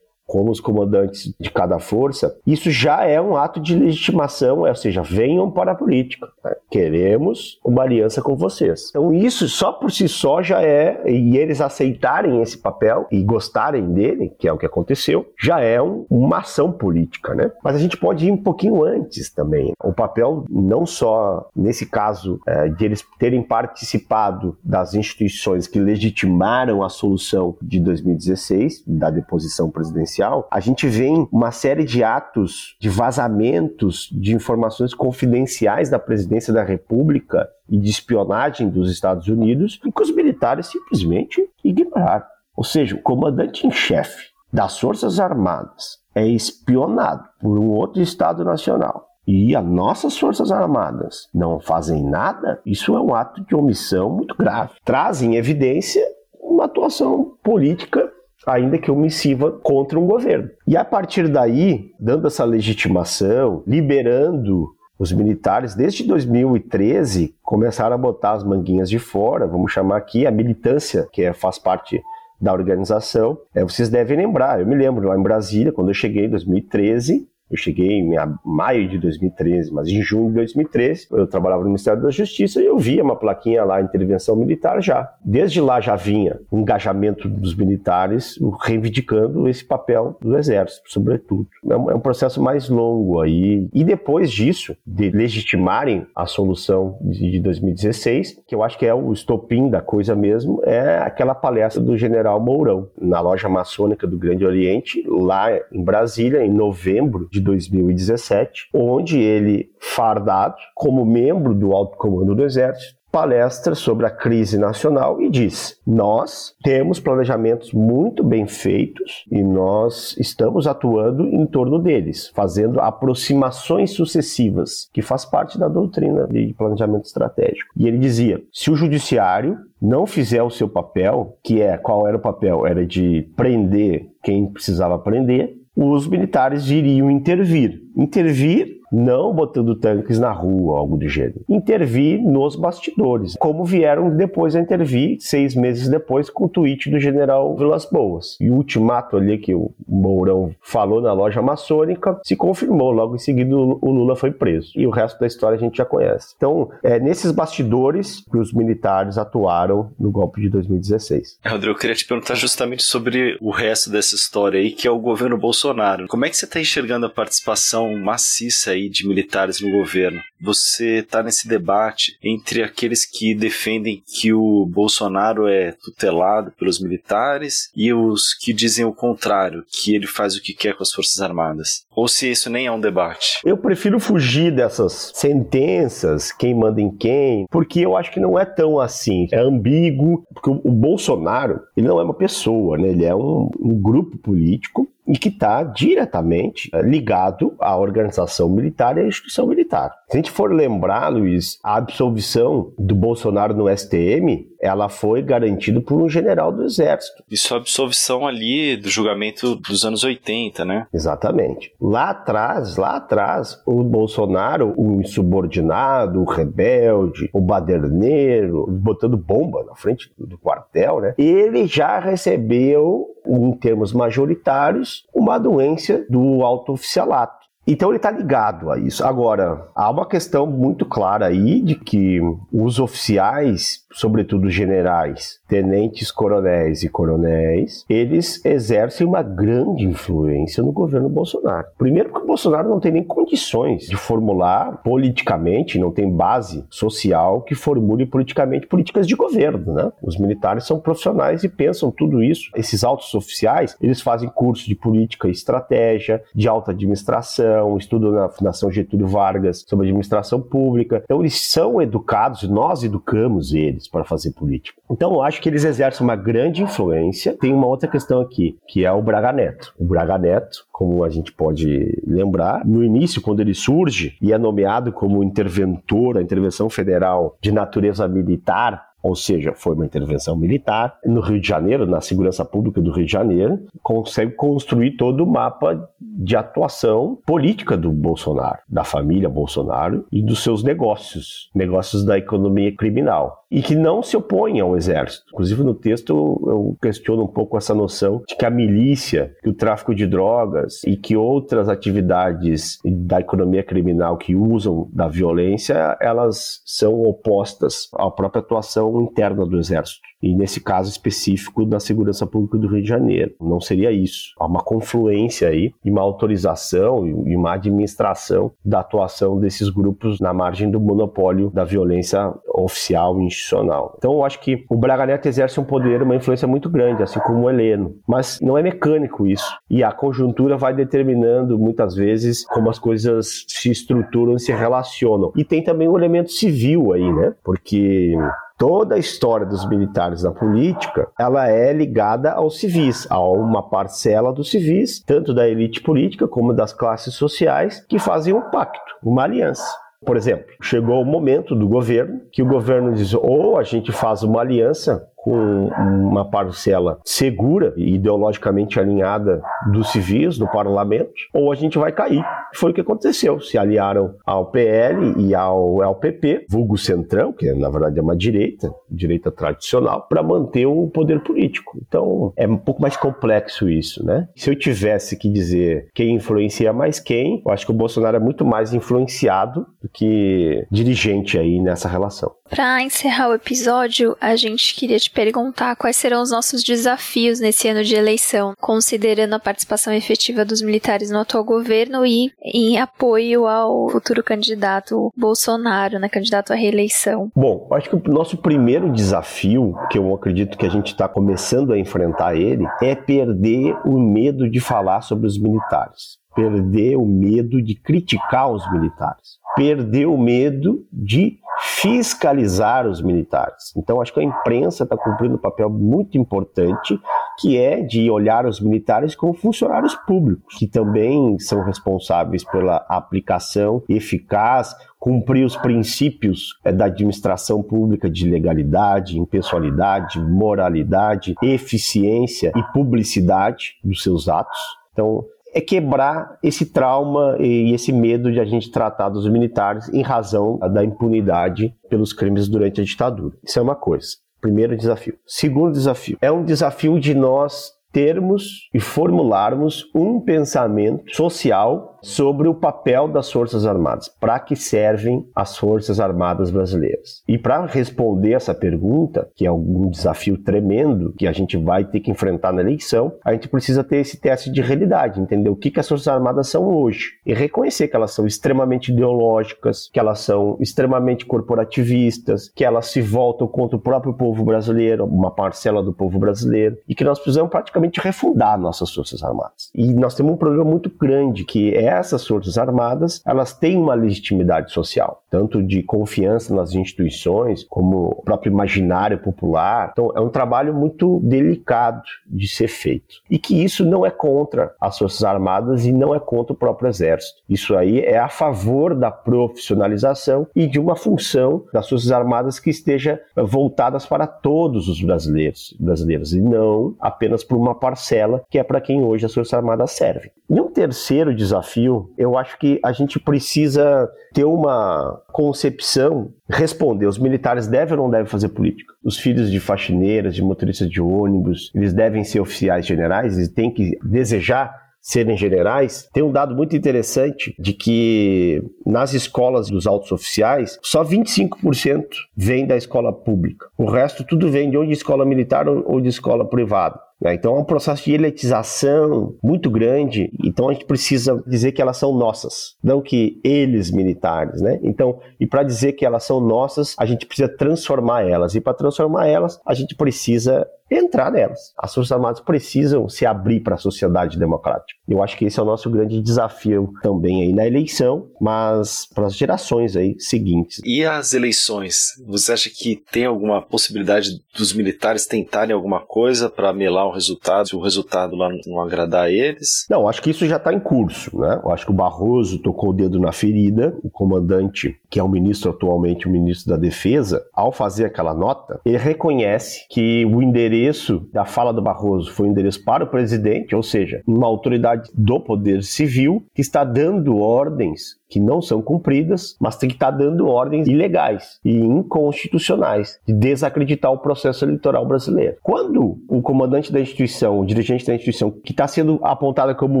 como os comandantes de cada força, isso já é um ato de legitimação, ou seja, venham para a política. Né? Queremos uma aliança com vocês. Então, isso só por si só já é, e eles aceitarem esse papel e gostarem dele, que é o que aconteceu, já é um, uma ação política, né? Mas a gente pode ir um pouquinho antes também. O papel, não só nesse caso, é, de eles terem participado das instituições que legitimaram a solução de 2016, da deposição presidencial a gente vê uma série de atos de vazamentos de informações confidenciais da presidência da República e de espionagem dos Estados Unidos, e que os militares simplesmente ignoraram. Ou seja, o comandante em chefe das Forças Armadas é espionado por um outro Estado nacional e as nossas Forças Armadas não fazem nada, isso é um ato de omissão muito grave. Traz em evidência uma atuação política ainda que omissiva, contra um governo. E a partir daí, dando essa legitimação, liberando os militares, desde 2013, começaram a botar as manguinhas de fora, vamos chamar aqui a militância, que é, faz parte da organização. É, vocês devem lembrar, eu me lembro lá em Brasília, quando eu cheguei em 2013, eu cheguei em maio de 2013, mas em junho de 2013 eu trabalhava no Ministério da Justiça e eu via uma plaquinha lá, intervenção militar já. Desde lá já vinha o engajamento dos militares reivindicando esse papel do Exército, sobretudo. É um, é um processo mais longo aí. E depois disso, de legitimarem a solução de 2016, que eu acho que é o estopim da coisa mesmo, é aquela palestra do general Mourão, na loja maçônica do Grande Oriente, lá em Brasília, em novembro de 2017, onde ele, fardado como membro do alto comando do Exército, palestra sobre a crise nacional e diz: Nós temos planejamentos muito bem feitos e nós estamos atuando em torno deles, fazendo aproximações sucessivas, que faz parte da doutrina de planejamento estratégico. E ele dizia: se o judiciário não fizer o seu papel, que é qual era o papel? Era de prender quem precisava prender, os militares iriam intervir. Intervir não botando tanques na rua, algo do gênero. Intervir nos bastidores, como vieram depois a intervir, seis meses depois, com o tweet do general Vilas Boas. E o ultimato ali que o Mourão falou na loja maçônica se confirmou. Logo em seguida, o Lula foi preso. E o resto da história a gente já conhece. Então, é nesses bastidores que os militares atuaram no golpe de 2016. Rodrigo, eu queria te perguntar justamente sobre o resto dessa história aí, que é o governo Bolsonaro. Como é que você está enxergando a participação maciça aí aí de militares no governo. Você está nesse debate entre aqueles que defendem que o Bolsonaro é tutelado pelos militares e os que dizem o contrário, que ele faz o que quer com as Forças Armadas. Ou se isso nem é um debate. Eu prefiro fugir dessas sentenças, quem manda em quem, porque eu acho que não é tão assim. É ambíguo, porque o Bolsonaro, ele não é uma pessoa, né? Ele é um, um grupo político e que está diretamente eh, ligado à organização militar e à instituição militar. Se a gente for lembrar, Luiz, a absolvição do Bolsonaro no STM, ela foi garantida por um general do Exército. Isso é absolvição ali do julgamento dos anos 80, né? Exatamente. Lá atrás, lá atrás, o Bolsonaro, o insubordinado, o rebelde, o baderneiro, botando bomba na frente do quartel, né? Ele já recebeu em termos majoritários, uma doença do alto oficialato. Então ele está ligado a isso. Agora, há uma questão muito clara aí de que os oficiais, sobretudo generais, tenentes coronéis e coronéis, eles exercem uma grande influência no governo Bolsonaro. Primeiro porque o Bolsonaro não tem nem condições de formular politicamente, não tem base social que formule politicamente políticas de governo, né? Os militares são profissionais e pensam tudo isso. Esses altos oficiais, eles fazem curso de política e estratégia, de alta administração, estudam na Fundação Getúlio Vargas sobre administração pública. Então eles são educados, nós educamos eles para fazer política. Então eu acho que eles exercem uma grande influência. Tem uma outra questão aqui, que é o Braga Neto. O Braga Neto, como a gente pode lembrar, no início, quando ele surge e é nomeado como interventor, a intervenção federal de natureza militar, ou seja, foi uma intervenção militar no Rio de Janeiro, na segurança pública do Rio de Janeiro, consegue construir todo o mapa de atuação política do Bolsonaro, da família Bolsonaro e dos seus negócios, negócios da economia criminal. E que não se opõem ao exército. Inclusive no texto eu questiono um pouco essa noção de que a milícia, que o tráfico de drogas e que outras atividades da economia criminal que usam da violência, elas são opostas à própria atuação interna do exército e nesse caso específico da segurança pública do Rio de Janeiro. Não seria isso. Há uma confluência aí e uma autorização e uma administração da atuação desses grupos na margem do monopólio da violência oficial e institucional. Então eu acho que o Braga Neto exerce um poder, uma influência muito grande, assim como o Heleno. Mas não é mecânico isso. E a conjuntura vai determinando muitas vezes como as coisas se estruturam e se relacionam. E tem também o elemento civil aí, né? Porque toda a história dos militares na política, ela é ligada aos civis, a uma parcela dos civis, tanto da elite política como das classes sociais, que fazem um pacto, uma aliança. Por exemplo, chegou o momento do governo que o governo diz: ou a gente faz uma aliança com uma parcela segura e ideologicamente alinhada dos civis, do parlamento, ou a gente vai cair. Foi o que aconteceu. Se aliaram ao PL e ao LPP, vulgo Centrão, que na verdade é uma direita, direita tradicional, para manter o poder político. Então é um pouco mais complexo isso, né? Se eu tivesse que dizer quem influencia mais quem, eu acho que o Bolsonaro é muito mais influenciado do que dirigente aí nessa relação. Para encerrar o episódio, a gente queria te perguntar quais serão os nossos desafios nesse ano de eleição, considerando a participação efetiva dos militares no atual governo e em apoio ao futuro candidato Bolsonaro, né, candidato à reeleição. Bom, acho que o nosso primeiro desafio, que eu acredito que a gente está começando a enfrentar ele, é perder o medo de falar sobre os militares perder o medo de criticar os militares, perder o medo de fiscalizar os militares. Então, acho que a imprensa está cumprindo um papel muito importante, que é de olhar os militares como funcionários públicos, que também são responsáveis pela aplicação eficaz, cumprir os princípios é, da administração pública de legalidade, impessoalidade, moralidade, eficiência e publicidade dos seus atos. Então, é quebrar esse trauma e esse medo de a gente tratar dos militares em razão da impunidade pelos crimes durante a ditadura. Isso é uma coisa. Primeiro desafio. Segundo desafio, é um desafio de nós termos e formularmos um pensamento social sobre o papel das Forças Armadas. Para que servem as Forças Armadas brasileiras? E para responder essa pergunta, que é um desafio tremendo que a gente vai ter que enfrentar na eleição, a gente precisa ter esse teste de realidade, entender o que, que as Forças Armadas são hoje e reconhecer que elas são extremamente ideológicas, que elas são extremamente corporativistas, que elas se voltam contra o próprio povo brasileiro, uma parcela do povo brasileiro, e que nós precisamos praticamente refundar nossas Forças Armadas. E nós temos um problema muito grande que essas forças armadas elas têm uma legitimidade social, tanto de confiança nas instituições como o próprio imaginário popular. Então é um trabalho muito delicado de ser feito e que isso não é contra as forças armadas e não é contra o próprio exército. Isso aí é a favor da profissionalização e de uma função das forças armadas que esteja voltadas para todos os brasileiros, brasileiros e não apenas para uma parcela que é para quem hoje as forças armadas servem. E um terceiro desafio eu acho que a gente precisa ter uma concepção, responder, os militares devem ou não devem fazer política? Os filhos de faxineiras, de motoristas de ônibus, eles devem ser oficiais generais, eles têm que desejar serem generais, tem um dado muito interessante de que nas escolas dos altos oficiais, só 25% vem da escola pública. O resto tudo vem de ou de escola militar ou de escola privada. Né? Então é um processo de elitização muito grande, então a gente precisa dizer que elas são nossas, não que eles militares, né? Então, e para dizer que elas são nossas, a gente precisa transformar elas, e para transformar elas, a gente precisa entrar nelas. As Forças Armadas precisam se abrir para a sociedade democrática. Eu acho que esse é o nosso grande desafio também aí na eleição, mas para as gerações aí seguintes. E as eleições? Você acha que tem alguma possibilidade dos militares tentarem alguma coisa para melar o resultado, se o resultado lá não agradar a eles? Não, acho que isso já está em curso, né? Eu acho que o Barroso tocou o dedo na ferida, o comandante, que é o ministro atualmente, o ministro da Defesa, ao fazer aquela nota, ele reconhece que o endereço endereço da fala do Barroso foi um endereço para o presidente, ou seja, uma autoridade do poder civil que está dando ordens que não são cumpridas, mas tem que estar tá dando ordens ilegais e inconstitucionais de desacreditar o processo eleitoral brasileiro. Quando o comandante da instituição, o dirigente da instituição, que está sendo apontado como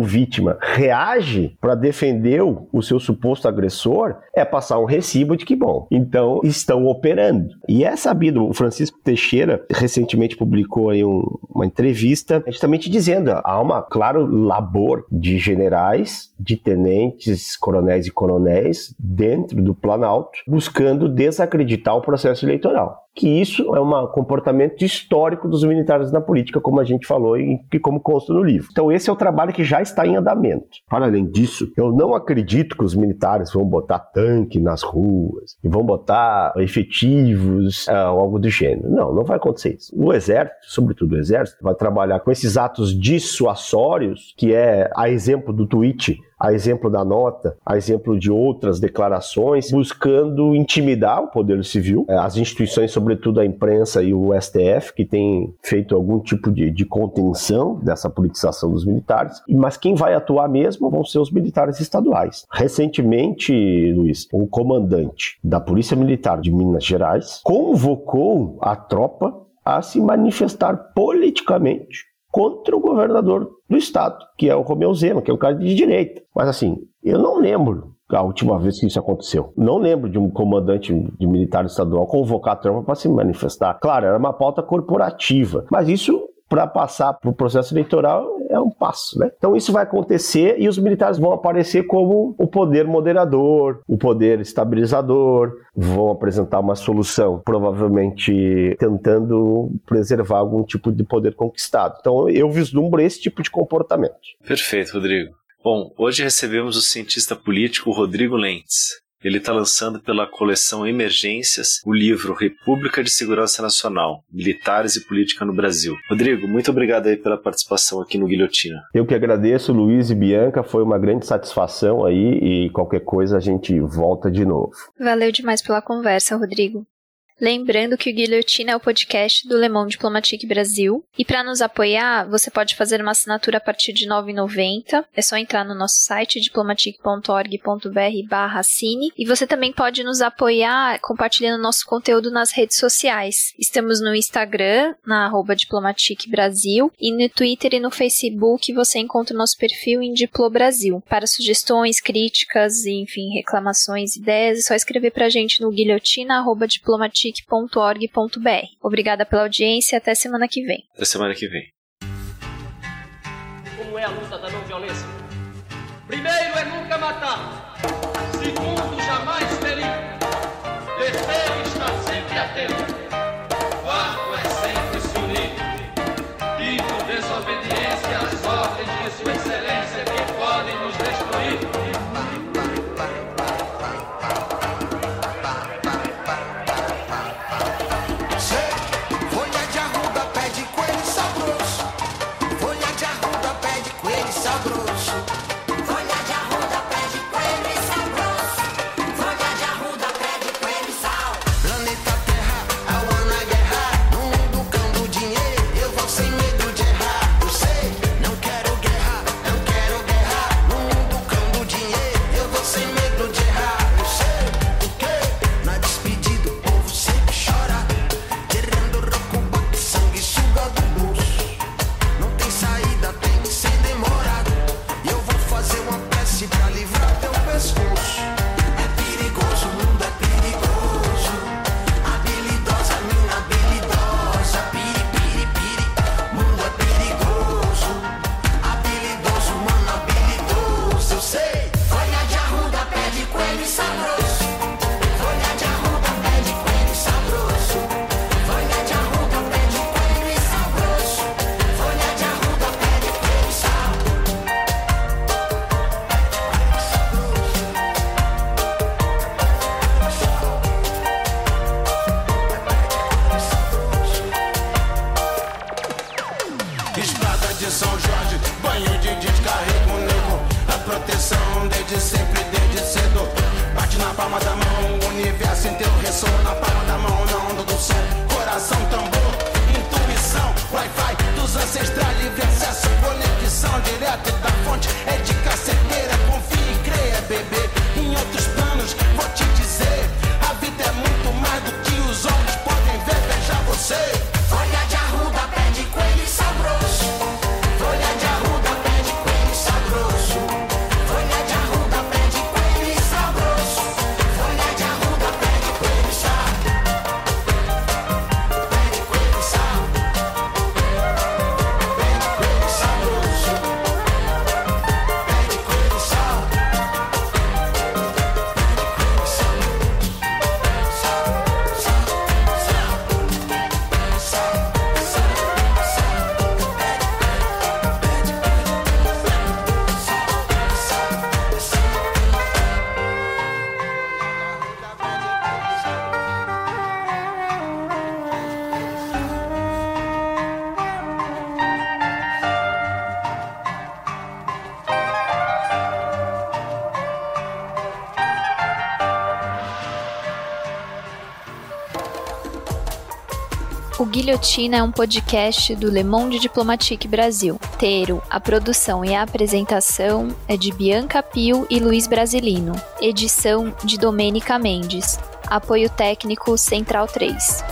vítima, reage para defender o seu suposto agressor, é passar um recibo de que, bom, então estão operando. E é sabido, o Francisco Teixeira recentemente publicou aí um, uma entrevista justamente dizendo há uma, claro, labor de generais, de tenentes, coronéis e coronéis dentro do Planalto, buscando desacreditar o processo eleitoral que isso é um comportamento histórico dos militares na política, como a gente falou e como consta no livro. Então esse é o trabalho que já está em andamento. Para além disso, eu não acredito que os militares vão botar tanque nas ruas e vão botar efetivos, uh, algo do gênero. Não, não vai acontecer isso. O exército, sobretudo o exército, vai trabalhar com esses atos dissuasórios, que é a exemplo do tweet a exemplo da nota, a exemplo de outras declarações, buscando intimidar o poder civil, é, as instituições, sobretudo a imprensa e o STF, que tem feito algum tipo de, de contenção dessa politização dos militares, mas quem vai atuar mesmo vão ser os militares estaduais. Recentemente, Luiz, o comandante da Polícia Militar de Minas Gerais convocou a tropa a se manifestar politicamente contra o governador do estado, que é o Romeu Zema, que é um cara de direita. Mas assim, eu não lembro a última vez que isso aconteceu. Não lembro de um comandante de militar estadual convocar a tropa para se manifestar. Claro, era uma pauta corporativa, mas isso para passar para o processo eleitoral é um passo, né? Então isso vai acontecer e os militares vão aparecer como o poder moderador, o poder estabilizador, vão apresentar uma solução, provavelmente tentando preservar algum tipo de poder conquistado. Então eu vislumbro esse tipo de comportamento. Perfeito, Rodrigo. Bom, hoje recebemos o cientista político Rodrigo Lentz. Ele está lançando pela coleção Emergências o livro República de Segurança Nacional, Militares e Política no Brasil. Rodrigo, muito obrigado aí pela participação aqui no Guilhotina. Eu que agradeço, Luiz e Bianca, foi uma grande satisfação aí e qualquer coisa a gente volta de novo. Valeu demais pela conversa, Rodrigo. Lembrando que o Guilhotina é o podcast do Le Monde Diplomatique Brasil. E para nos apoiar, você pode fazer uma assinatura a partir de R$ 9,90. É só entrar no nosso site diplomatique.org.br barra assine. E você também pode nos apoiar compartilhando nosso conteúdo nas redes sociais. Estamos no Instagram, na arroba Diplomatique Brasil. E no Twitter e no Facebook você encontra o nosso perfil em Diplo Brasil. Para sugestões, críticas, enfim, reclamações, ideias, é só escrever para a gente no guilhotina.diplomatique politic.org.br. Obrigada pela audiência e até semana que vem. Até semana que vem. Como é a luta da não violência? Primeiro é nunca matar. Guilhotina é um podcast do Le Monde Diplomatique Brasil. Teiro, a produção e a apresentação é de Bianca Pio e Luiz Brasilino. Edição de Domênica Mendes. Apoio técnico Central 3.